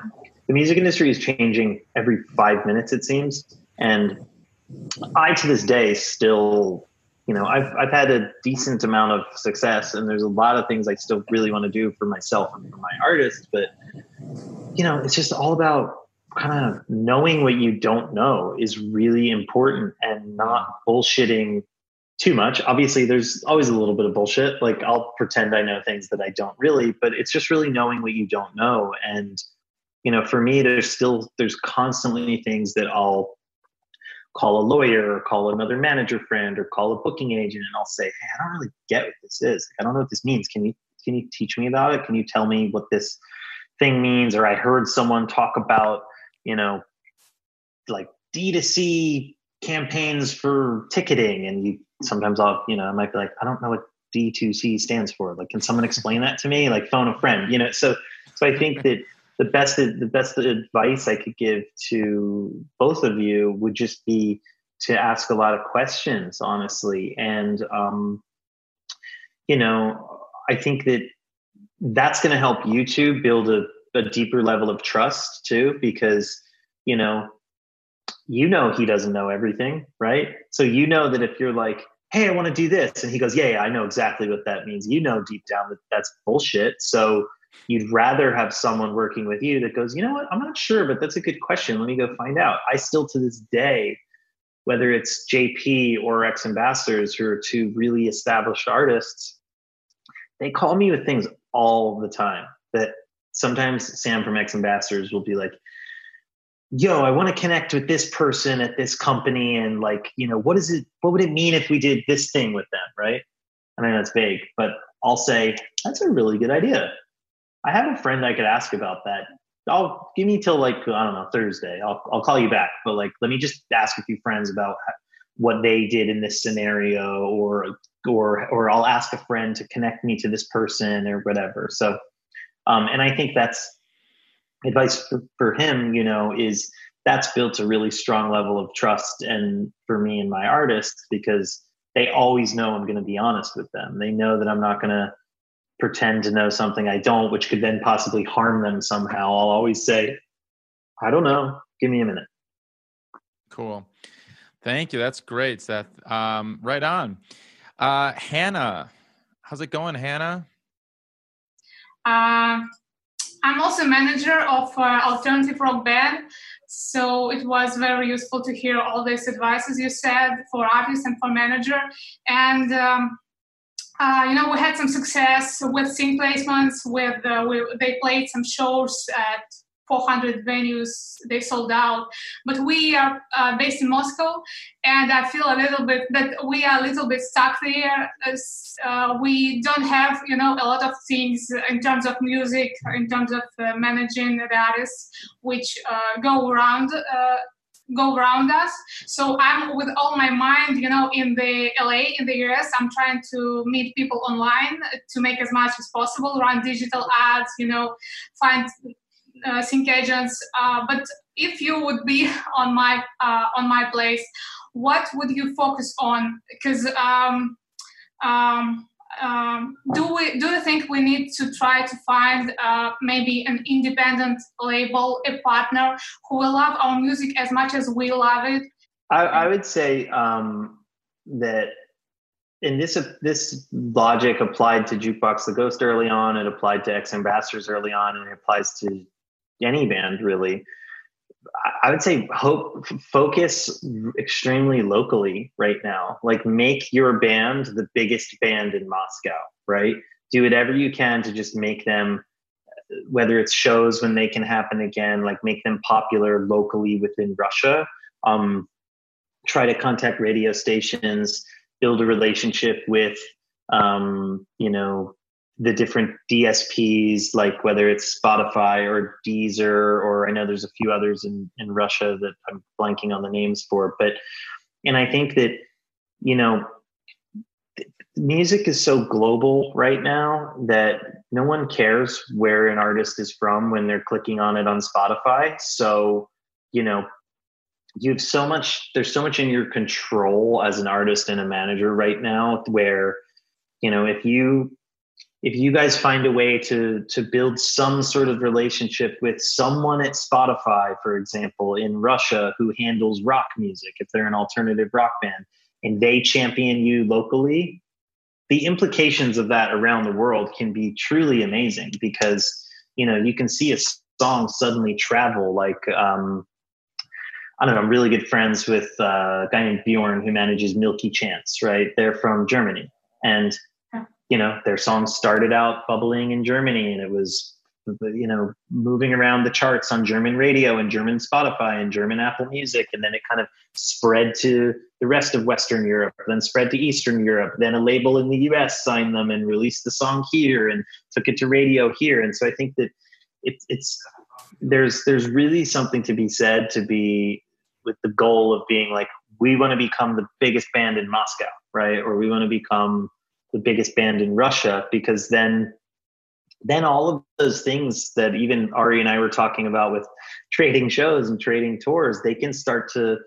the music industry is changing every five minutes it seems. And i to this day still you know I've, I've had a decent amount of success and there's a lot of things i still really want to do for myself and for my artists but you know it's just all about kind of knowing what you don't know is really important and not bullshitting too much. Obviously, there's always a little bit of bullshit. Like I'll pretend I know things that I don't really, but it's just really knowing what you don't know. And you know, for me, there's still there's constantly things that I'll call a lawyer or call another manager friend or call a booking agent, and I'll say, "Hey, I don't really get what this is. I don't know what this means. Can you can you teach me about it? Can you tell me what this thing means?" Or I heard someone talk about you know, like D2C campaigns for ticketing. And you sometimes I'll, you know, I might be like, I don't know what D2C stands for. Like, can someone explain that to me? Like phone a friend, you know? So, so I think that the best, the best advice I could give to both of you would just be to ask a lot of questions, honestly. And, um, you know, I think that that's going to help you two build a a deeper level of trust too because you know you know he doesn't know everything right? So you know that if you're like hey i want to do this and he goes yeah, yeah i know exactly what that means you know deep down that that's bullshit. So you'd rather have someone working with you that goes you know what? I'm not sure but that's a good question. Let me go find out. I still to this day whether it's jp or X ambassadors who are two really established artists they call me with things all the time that sometimes Sam from X Ambassadors will be like, yo, I want to connect with this person at this company and like, you know, what is it, what would it mean if we did this thing with them, right? I mean, that's vague, but I'll say, that's a really good idea. I have a friend I could ask about that. I'll give me till like, I don't know, Thursday. I'll, I'll call you back, but like, let me just ask a few friends about what they did in this scenario or, or, or I'll ask a friend to connect me to this person or whatever. So um, and I think that's advice for, for him, you know, is that's built a really strong level of trust and for me and my artists because they always know I'm going to be honest with them. They know that I'm not going to pretend to know something I don't, which could then possibly harm them somehow. I'll always say, I don't know. Give me a minute. Cool. Thank you. That's great, Seth. Um, right on. Uh, Hannah, how's it going, Hannah? Uh, I'm also manager of uh, alternative rock band, so it was very useful to hear all these advices you said for artists and for manager. And um, uh, you know, we had some success with scene placements. With uh, they played some shows at 400 venues. They sold out. But we are uh, based in Moscow, and I feel a little bit that we are a little bit stuck there. As, uh, we don't have, you know, a lot of things in terms of music, in terms of uh, managing the artists, which uh, go around go around us. So I'm with all my mind, you know, in the LA, in the US, I'm trying to meet people online to make as much as possible, run digital ads, you know, find uh, sync agents. Uh, but if you would be on my uh, on my place, what would you focus on? Because um, um, um, do we do you think we need to try to find uh, maybe an independent label, a partner who will love our music as much as we love it? I, I would say um, that, and this this logic applied to Jukebox the Ghost early on. It applied to X Ambassadors early on, and it applies to any band really. I would say hope focus extremely locally right now. Like make your band the biggest band in Moscow, right? Do whatever you can to just make them whether it's shows when they can happen again, like make them popular locally within Russia. Um, try to contact radio stations, build a relationship with um, you know the different DSPs, like whether it's Spotify or Deezer, or I know there's a few others in, in Russia that I'm blanking on the names for. But, and I think that, you know, music is so global right now that no one cares where an artist is from when they're clicking on it on Spotify. So, you know, you have so much, there's so much in your control as an artist and a manager right now where, you know, if you if you guys find a way to to build some sort of relationship with someone at Spotify, for example, in Russia who handles rock music, if they're an alternative rock band, and they champion you locally, the implications of that around the world can be truly amazing because you know you can see a song suddenly travel like um, I don't know, I'm really good friends with uh, a guy named Bjorn who manages Milky Chance, right? They're from Germany. And you know their song started out bubbling in germany and it was you know moving around the charts on german radio and german spotify and german apple music. And then it kind of spread to the rest of western europe then spread to eastern europe then a label in the us signed them and released the song here and took it to radio here. And so i think that it, it's there's there's really something to be said to be with the goal of being like we want to become the biggest band in moscow right? Or we want to become the biggest band in Russia because then then all of those things that even Ari and I were talking about with trading shows and trading tours, they can start to,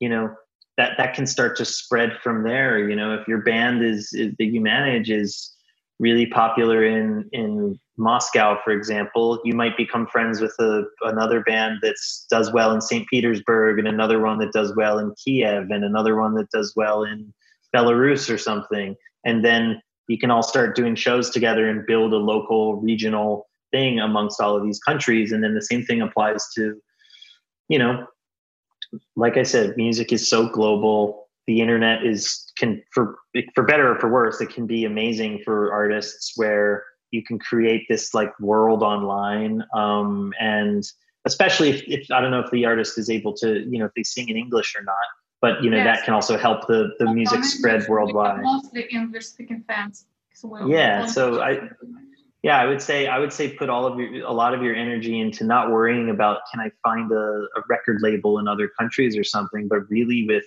you know, that that can start to spread from there. You know, if your band is, is that you manage is really popular in in Moscow, for example, you might become friends with a, another band that does well in St. Petersburg, and another one that does well in Kiev, and another one that does well in Belarus or something and then you can all start doing shows together and build a local regional thing amongst all of these countries. And then the same thing applies to you know like i said music is so global. The internet is can for for better or for worse it can be amazing for artists where you can create this like world online. Um, and especially if, if i don't know if the artist is able to you know if they sing in english or not but you know yes. that can also help the the music spread worldwide mostly english speaking fans well. yeah so i yeah i would say i would say put all of your a lot of your energy into not worrying about can i find a, a record label in other countries or something but really with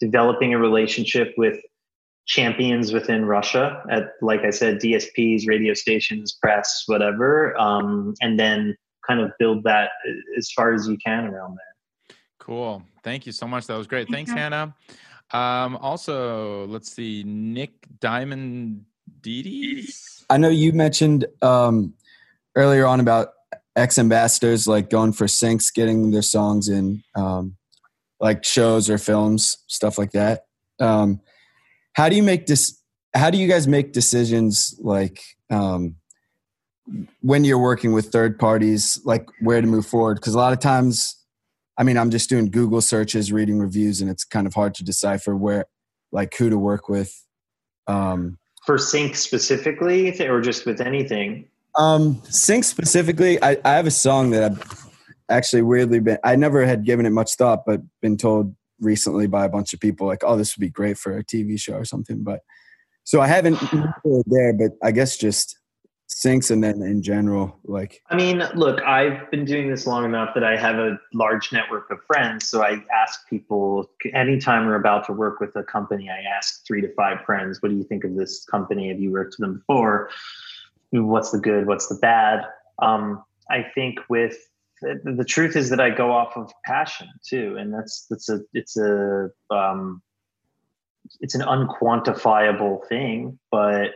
developing a relationship with champions within russia at like i said dsps radio stations press whatever um, and then kind of build that as far as you can around there Cool. Thank you so much. That was great. Thanks, Hannah. Um, also, let's see, Nick Diamond Didi. I know you mentioned um, earlier on about X ambassadors like going for syncs, getting their songs in um, like shows or films, stuff like that. Um, how do you make this? How do you guys make decisions like um, when you're working with third parties, like where to move forward? Because a lot of times I mean, I'm just doing Google searches, reading reviews, and it's kind of hard to decipher where, like, who to work with. Um, for sync specifically, or just with anything? Um, sync specifically, I, I have a song that I've actually weirdly been. I never had given it much thought, but been told recently by a bunch of people like, "Oh, this would be great for a TV show or something." But so I haven't there, but I guess just syncs and then in general, like. I mean, look, I've been doing this long enough that I have a large network of friends. So I ask people anytime we're about to work with a company, I ask three to five friends, "What do you think of this company? Have you worked with them before? What's the good? What's the bad?" Um, I think with the truth is that I go off of passion too, and that's that's a it's a um, it's an unquantifiable thing. But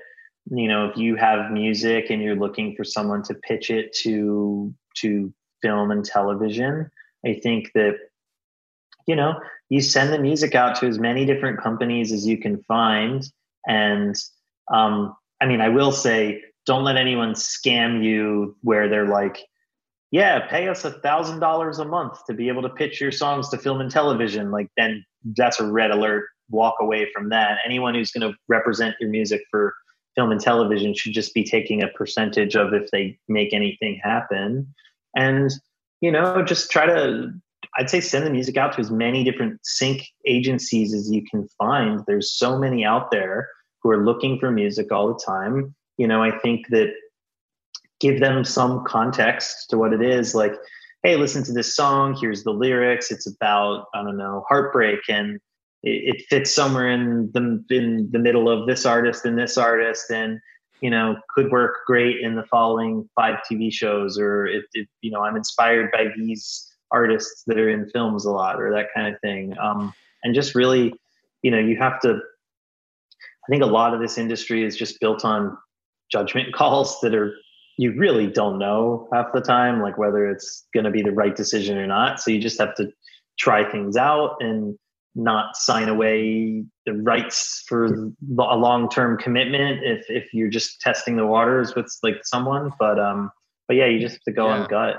you know, if you have music and you're looking for someone to pitch it to to film and television, I think that you know you send the music out to as many different companies as you can find, and um, I mean, I will say, don't let anyone scam you where they're like yeah, pay us a thousand dollars a month to be able to pitch your songs to film and television. Like then that's a red alert. Walk away from that. Anyone who's going to represent your music for film and television should just be taking a percentage of if they make anything happen. And, you know, just try to, I'd say send the music out to as many different sync agencies as you can find. There's so many out there who are looking for music all the time. You know, I think that give them some context to what it is like hey listen to this song here's the lyrics it's about i don't know heartbreak and it, it, fits somewhere in the in the middle of this artist and this artist and you know could work great in the following five tv shows or if, you know i'm inspired by these artists that are in films a lot or that kind of thing um, and just really you know you have to i think a lot of this industry is just built on judgment calls that are you really don't know half the time, like whether it's going to be the right decision or not. So you just have to try things out and not sign away the rights for a long-term commitment if if you're just testing the waters with like someone. But um, but yeah, you just have to go yeah. on gut.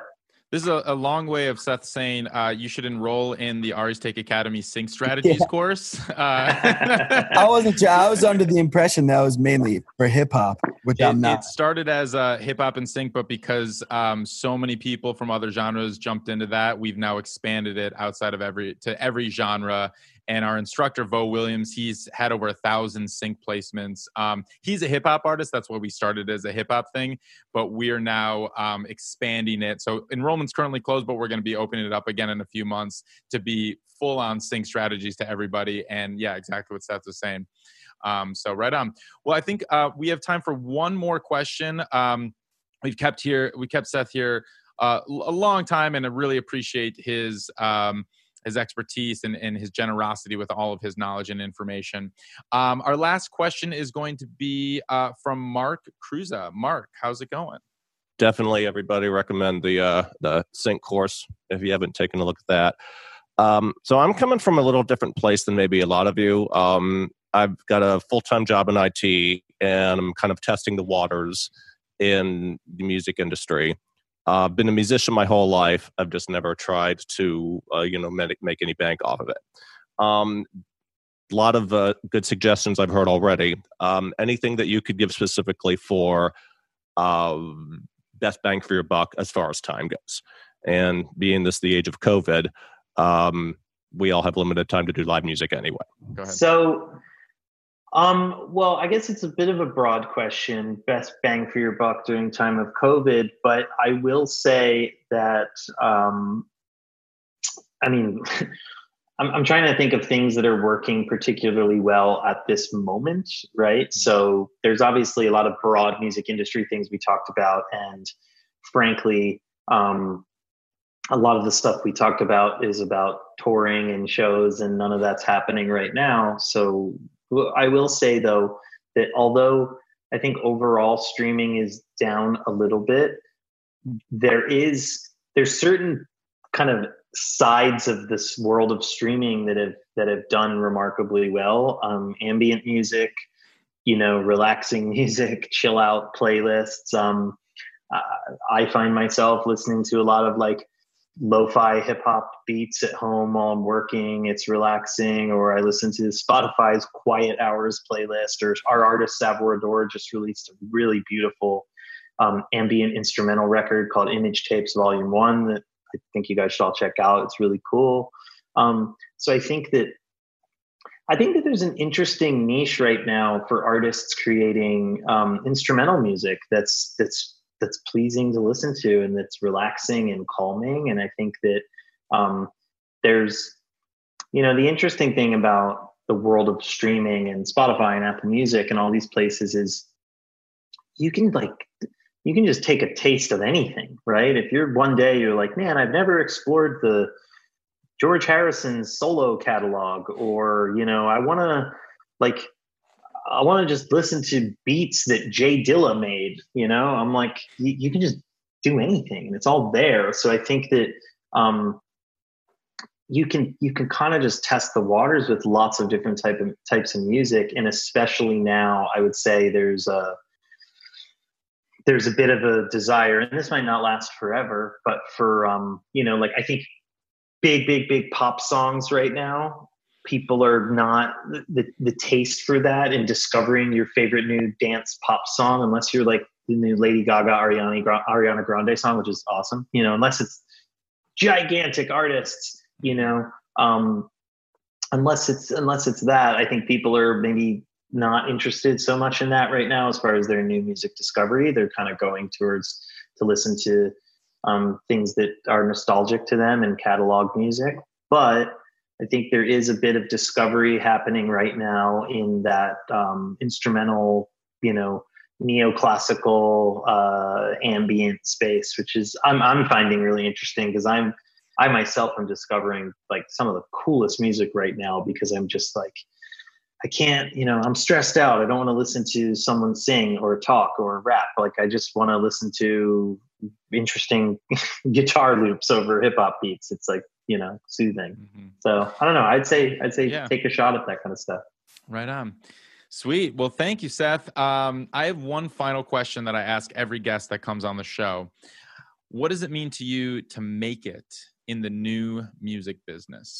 This is a, a, long way of Seth saying uh, you should enroll in the Ari's Take Academy Sync Strategies yeah. course. Uh, I wasn't sure. I was under the impression that was mainly for hip hop, which it, I'm not. It started as uh, hip hop and sync, but because um, so many people from other genres jumped into that, we've now expanded it outside of every to every genre and our instructor Vo Williams, he's had over a thousand sync placements. Um, he's a hip hop artist. That's why we started as a hip hop thing, but we are now um, expanding it. So enrollment's currently closed, but we're going to be opening it up again in a few months to be full on sync strategies to everybody. And yeah, exactly what Seth was saying. Um, so right on. Well, I think uh, we have time for one more question. Um, we've kept here, we kept Seth here uh, a long time, and I really appreciate his um, his expertise and, and his generosity with all of his knowledge and information. Um, our last question is going to be uh, from Mark Cruza. Mark, how's it going? Definitely, everybody recommend the uh, the Sync course if you haven't taken a look at that. Um, so I'm coming from a little different place than maybe a lot of you. Um, I've got a full time job in IT, and I'm kind of testing the waters in the music industry. I've uh, been a musician my whole life. I've just never tried to, uh, you know, make, make, any bank off of it. Um, a lot of uh, good suggestions I've heard already. Um, anything that you could give specifically for uh, best bang for your buck as far as time goes. And being this the age of COVID, um, we all have limited time to do live music anyway. So um, well, I guess it's a bit of a broad question, best bang for your buck during time of COVID, but I will say that, um, I mean, I'm, I'm trying to think of things that are working particularly well at this moment, right? Mm-hmm. So there's obviously a lot of broad music industry things we talked about, and frankly, um, a lot of the stuff we talked about is about touring and shows, and none of that's happening right now. So I will say though that although I think overall streaming is down a little bit, there is there's certain kind of sides of this world of streaming that have that have done remarkably well. Um, ambient music, you know, relaxing music, chill out playlists. Um, I find myself listening to a lot of like lo-fi hip hop beats at home while I'm working. It's relaxing, or I listen to Spotify's Quiet Hours playlist. Or our artist Savoir Adore just released a really beautiful um, ambient instrumental record called Image Tapes Volume One that I think you guys should all check out. It's really cool. Um, so I think that I think that there's an interesting niche right now for artists creating um, instrumental music that's that's that's pleasing to listen to and that's relaxing and calming. And I think that um, there's, you know, the interesting thing about the world of streaming and Spotify and Apple Music and all these places is you can like you can just take a taste of anything, right? If you're one day you're like, man, I've never explored the George Harrison's solo catalog, or you know, I want to like I want to just listen to beats that Jay Dilla made. You know, I'm like, you, can just do anything, and it's all there. So I think that um, you can you can kind of just test the waters with lots of different type of types of music, and especially now, I would say there's a there's a bit of a desire, and this might not last forever, but for um, you know, like I think big, big, big pop songs right now people are not the, the taste for that and discovering your favorite new dance pop song unless you're like the new lady gaga ariana, ariana grande song which is awesome you know unless it's gigantic artists you know um unless it's unless it's that i think people are maybe not interested so much in that right now as far as their new music discovery. They're kind of going towards to listen to um, things that are nostalgic to them and catalog music. But I think there is a bit of discovery happening right now in that um, instrumental, you know, neoclassical uh, ambient space, which is I'm I'm finding really interesting because I'm I myself am discovering like some of the coolest music right now because I'm just like I can't, you know, I'm stressed out. I don't want to listen to someone sing or talk or rap. Like I just want to listen to interesting guitar loops over hip hop beats. It's like you know soothing. Mm-hmm. So I don't know. I'd say I'd say yeah. take a shot at that kind of stuff. Right on. Sweet. Well, thank you, Seth. Um, I have one final question that I ask every guest that comes on the show. What does it mean to you to make it in the new music business?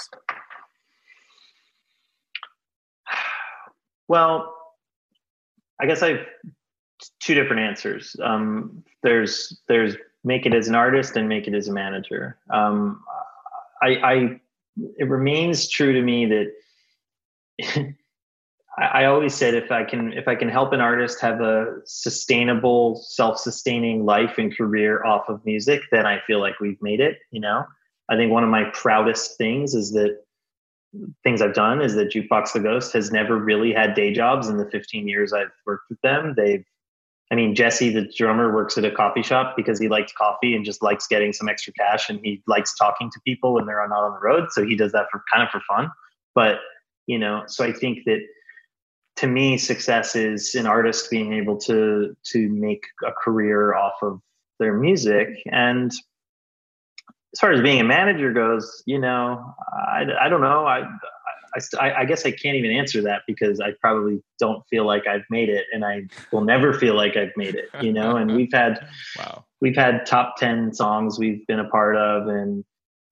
Well, I guess I've two different answers. Um, there's there's make it as an artist and make it as a manager. Um, I, I, it remains true to me that I, always said if I can if I can help an artist have a sustainable, self-sustaining life and career off of music, then I feel like we've made it. You know, I think one of my proudest things is that things I've done is that Jukebox the Ghost has never really had day jobs in the 15 years I've worked with them. They've I mean, Jesse, the drummer, works at a coffee shop because he likes coffee and just likes getting some extra cash, and he likes talking to people when they're not on the road. So he does that for kind of for fun. But you know, so I think that to me, success is an artist being able to to make a career off of their music. And as far as being a manager goes, you know, I, I don't know. I I, I, guess I can't even answer that because I probably don't feel like I've made it, and I will never feel like I've made it. You know, and we've had wow. we've had top ten songs we've been a part of, and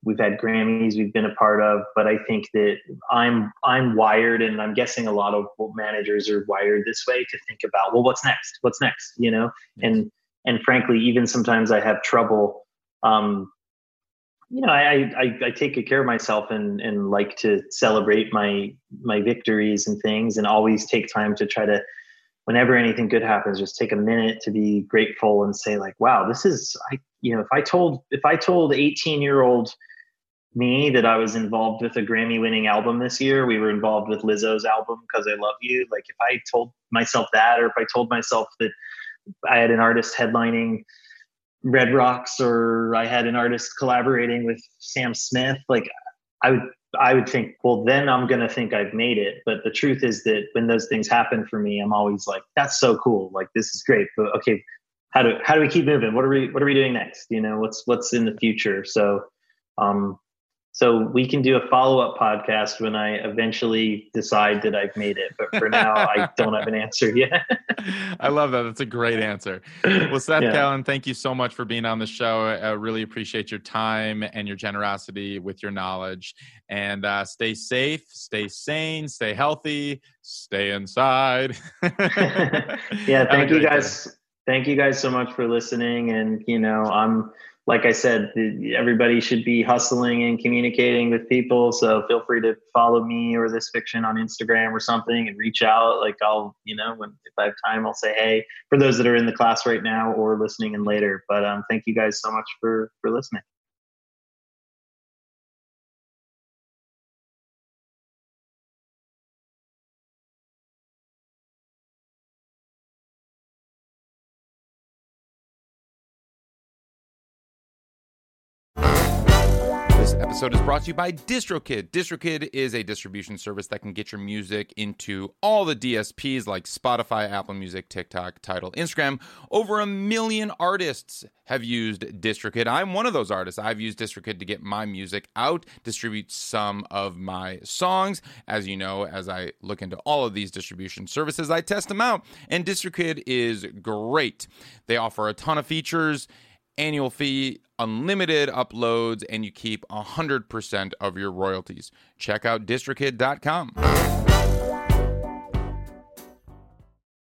we've had Grammys we've been a part of. But I think that I'm I'm wired, and I'm guessing a lot of managers are wired this way to think about, well, what's next? What's next? You know, and and frankly, even sometimes I have trouble um, you know, I, I, I take good care of myself and, and like to celebrate my, my victories and things and always take time to try to, whenever anything good happens, just take a minute to be grateful and say like, wow, this is, I, you know, if I told, if I told 18 year old me that I was involved with a Grammy winning album this year, we were involved with Lizzo's album Cuz I Love You. Like if I told myself that, or if I told myself that I had an artist headlining Red Rocks or I had an artist collaborating with Sam Smith, like I would I would think, well, then I'm gonna think I've made it. But the truth is that when those things happen for me, I'm always like, that's so cool. Like this is great. But okay, how do how do we keep moving? What are we what are we doing next? You know, what's what's in the future? So um So we can do a follow up podcast when I eventually decide that I've made it. But for now, I don't have an answer yet. I love that. That's a great answer. Well, Seth yeah. Kallen, thank you so much for being on the show. I really appreciate your time and your generosity with your knowledge. And uh, stay safe, stay sane, stay healthy, stay inside. yeah, thank you guys. Day. Thank you guys so much for listening. And, you know, I'm like I said, everybody should be hustling and communicating with people. So feel free to follow me or This Fiction on Instagram or something and reach out. Like I'll, you know, when if I have time, I'll say hey for those that are in the class right now or listening in later. But um, thank you guys so much for for listening. Episode is brought to you by DistroKid. DistroKid is a distribution service that can get your music into all the DSPs like Spotify, Apple Music, TikTok, Tidal, Instagram. Over a million artists have used DistroKid. I'm one of those artists. I've used DistroKid to get my music out, distribute some of my songs. As you know, as I look into all of these distribution services, I test them out. And DistroKid is great. They offer a ton of features annual fee, unlimited uploads, and you keep 100% of your royalties. Check out distrokid.com.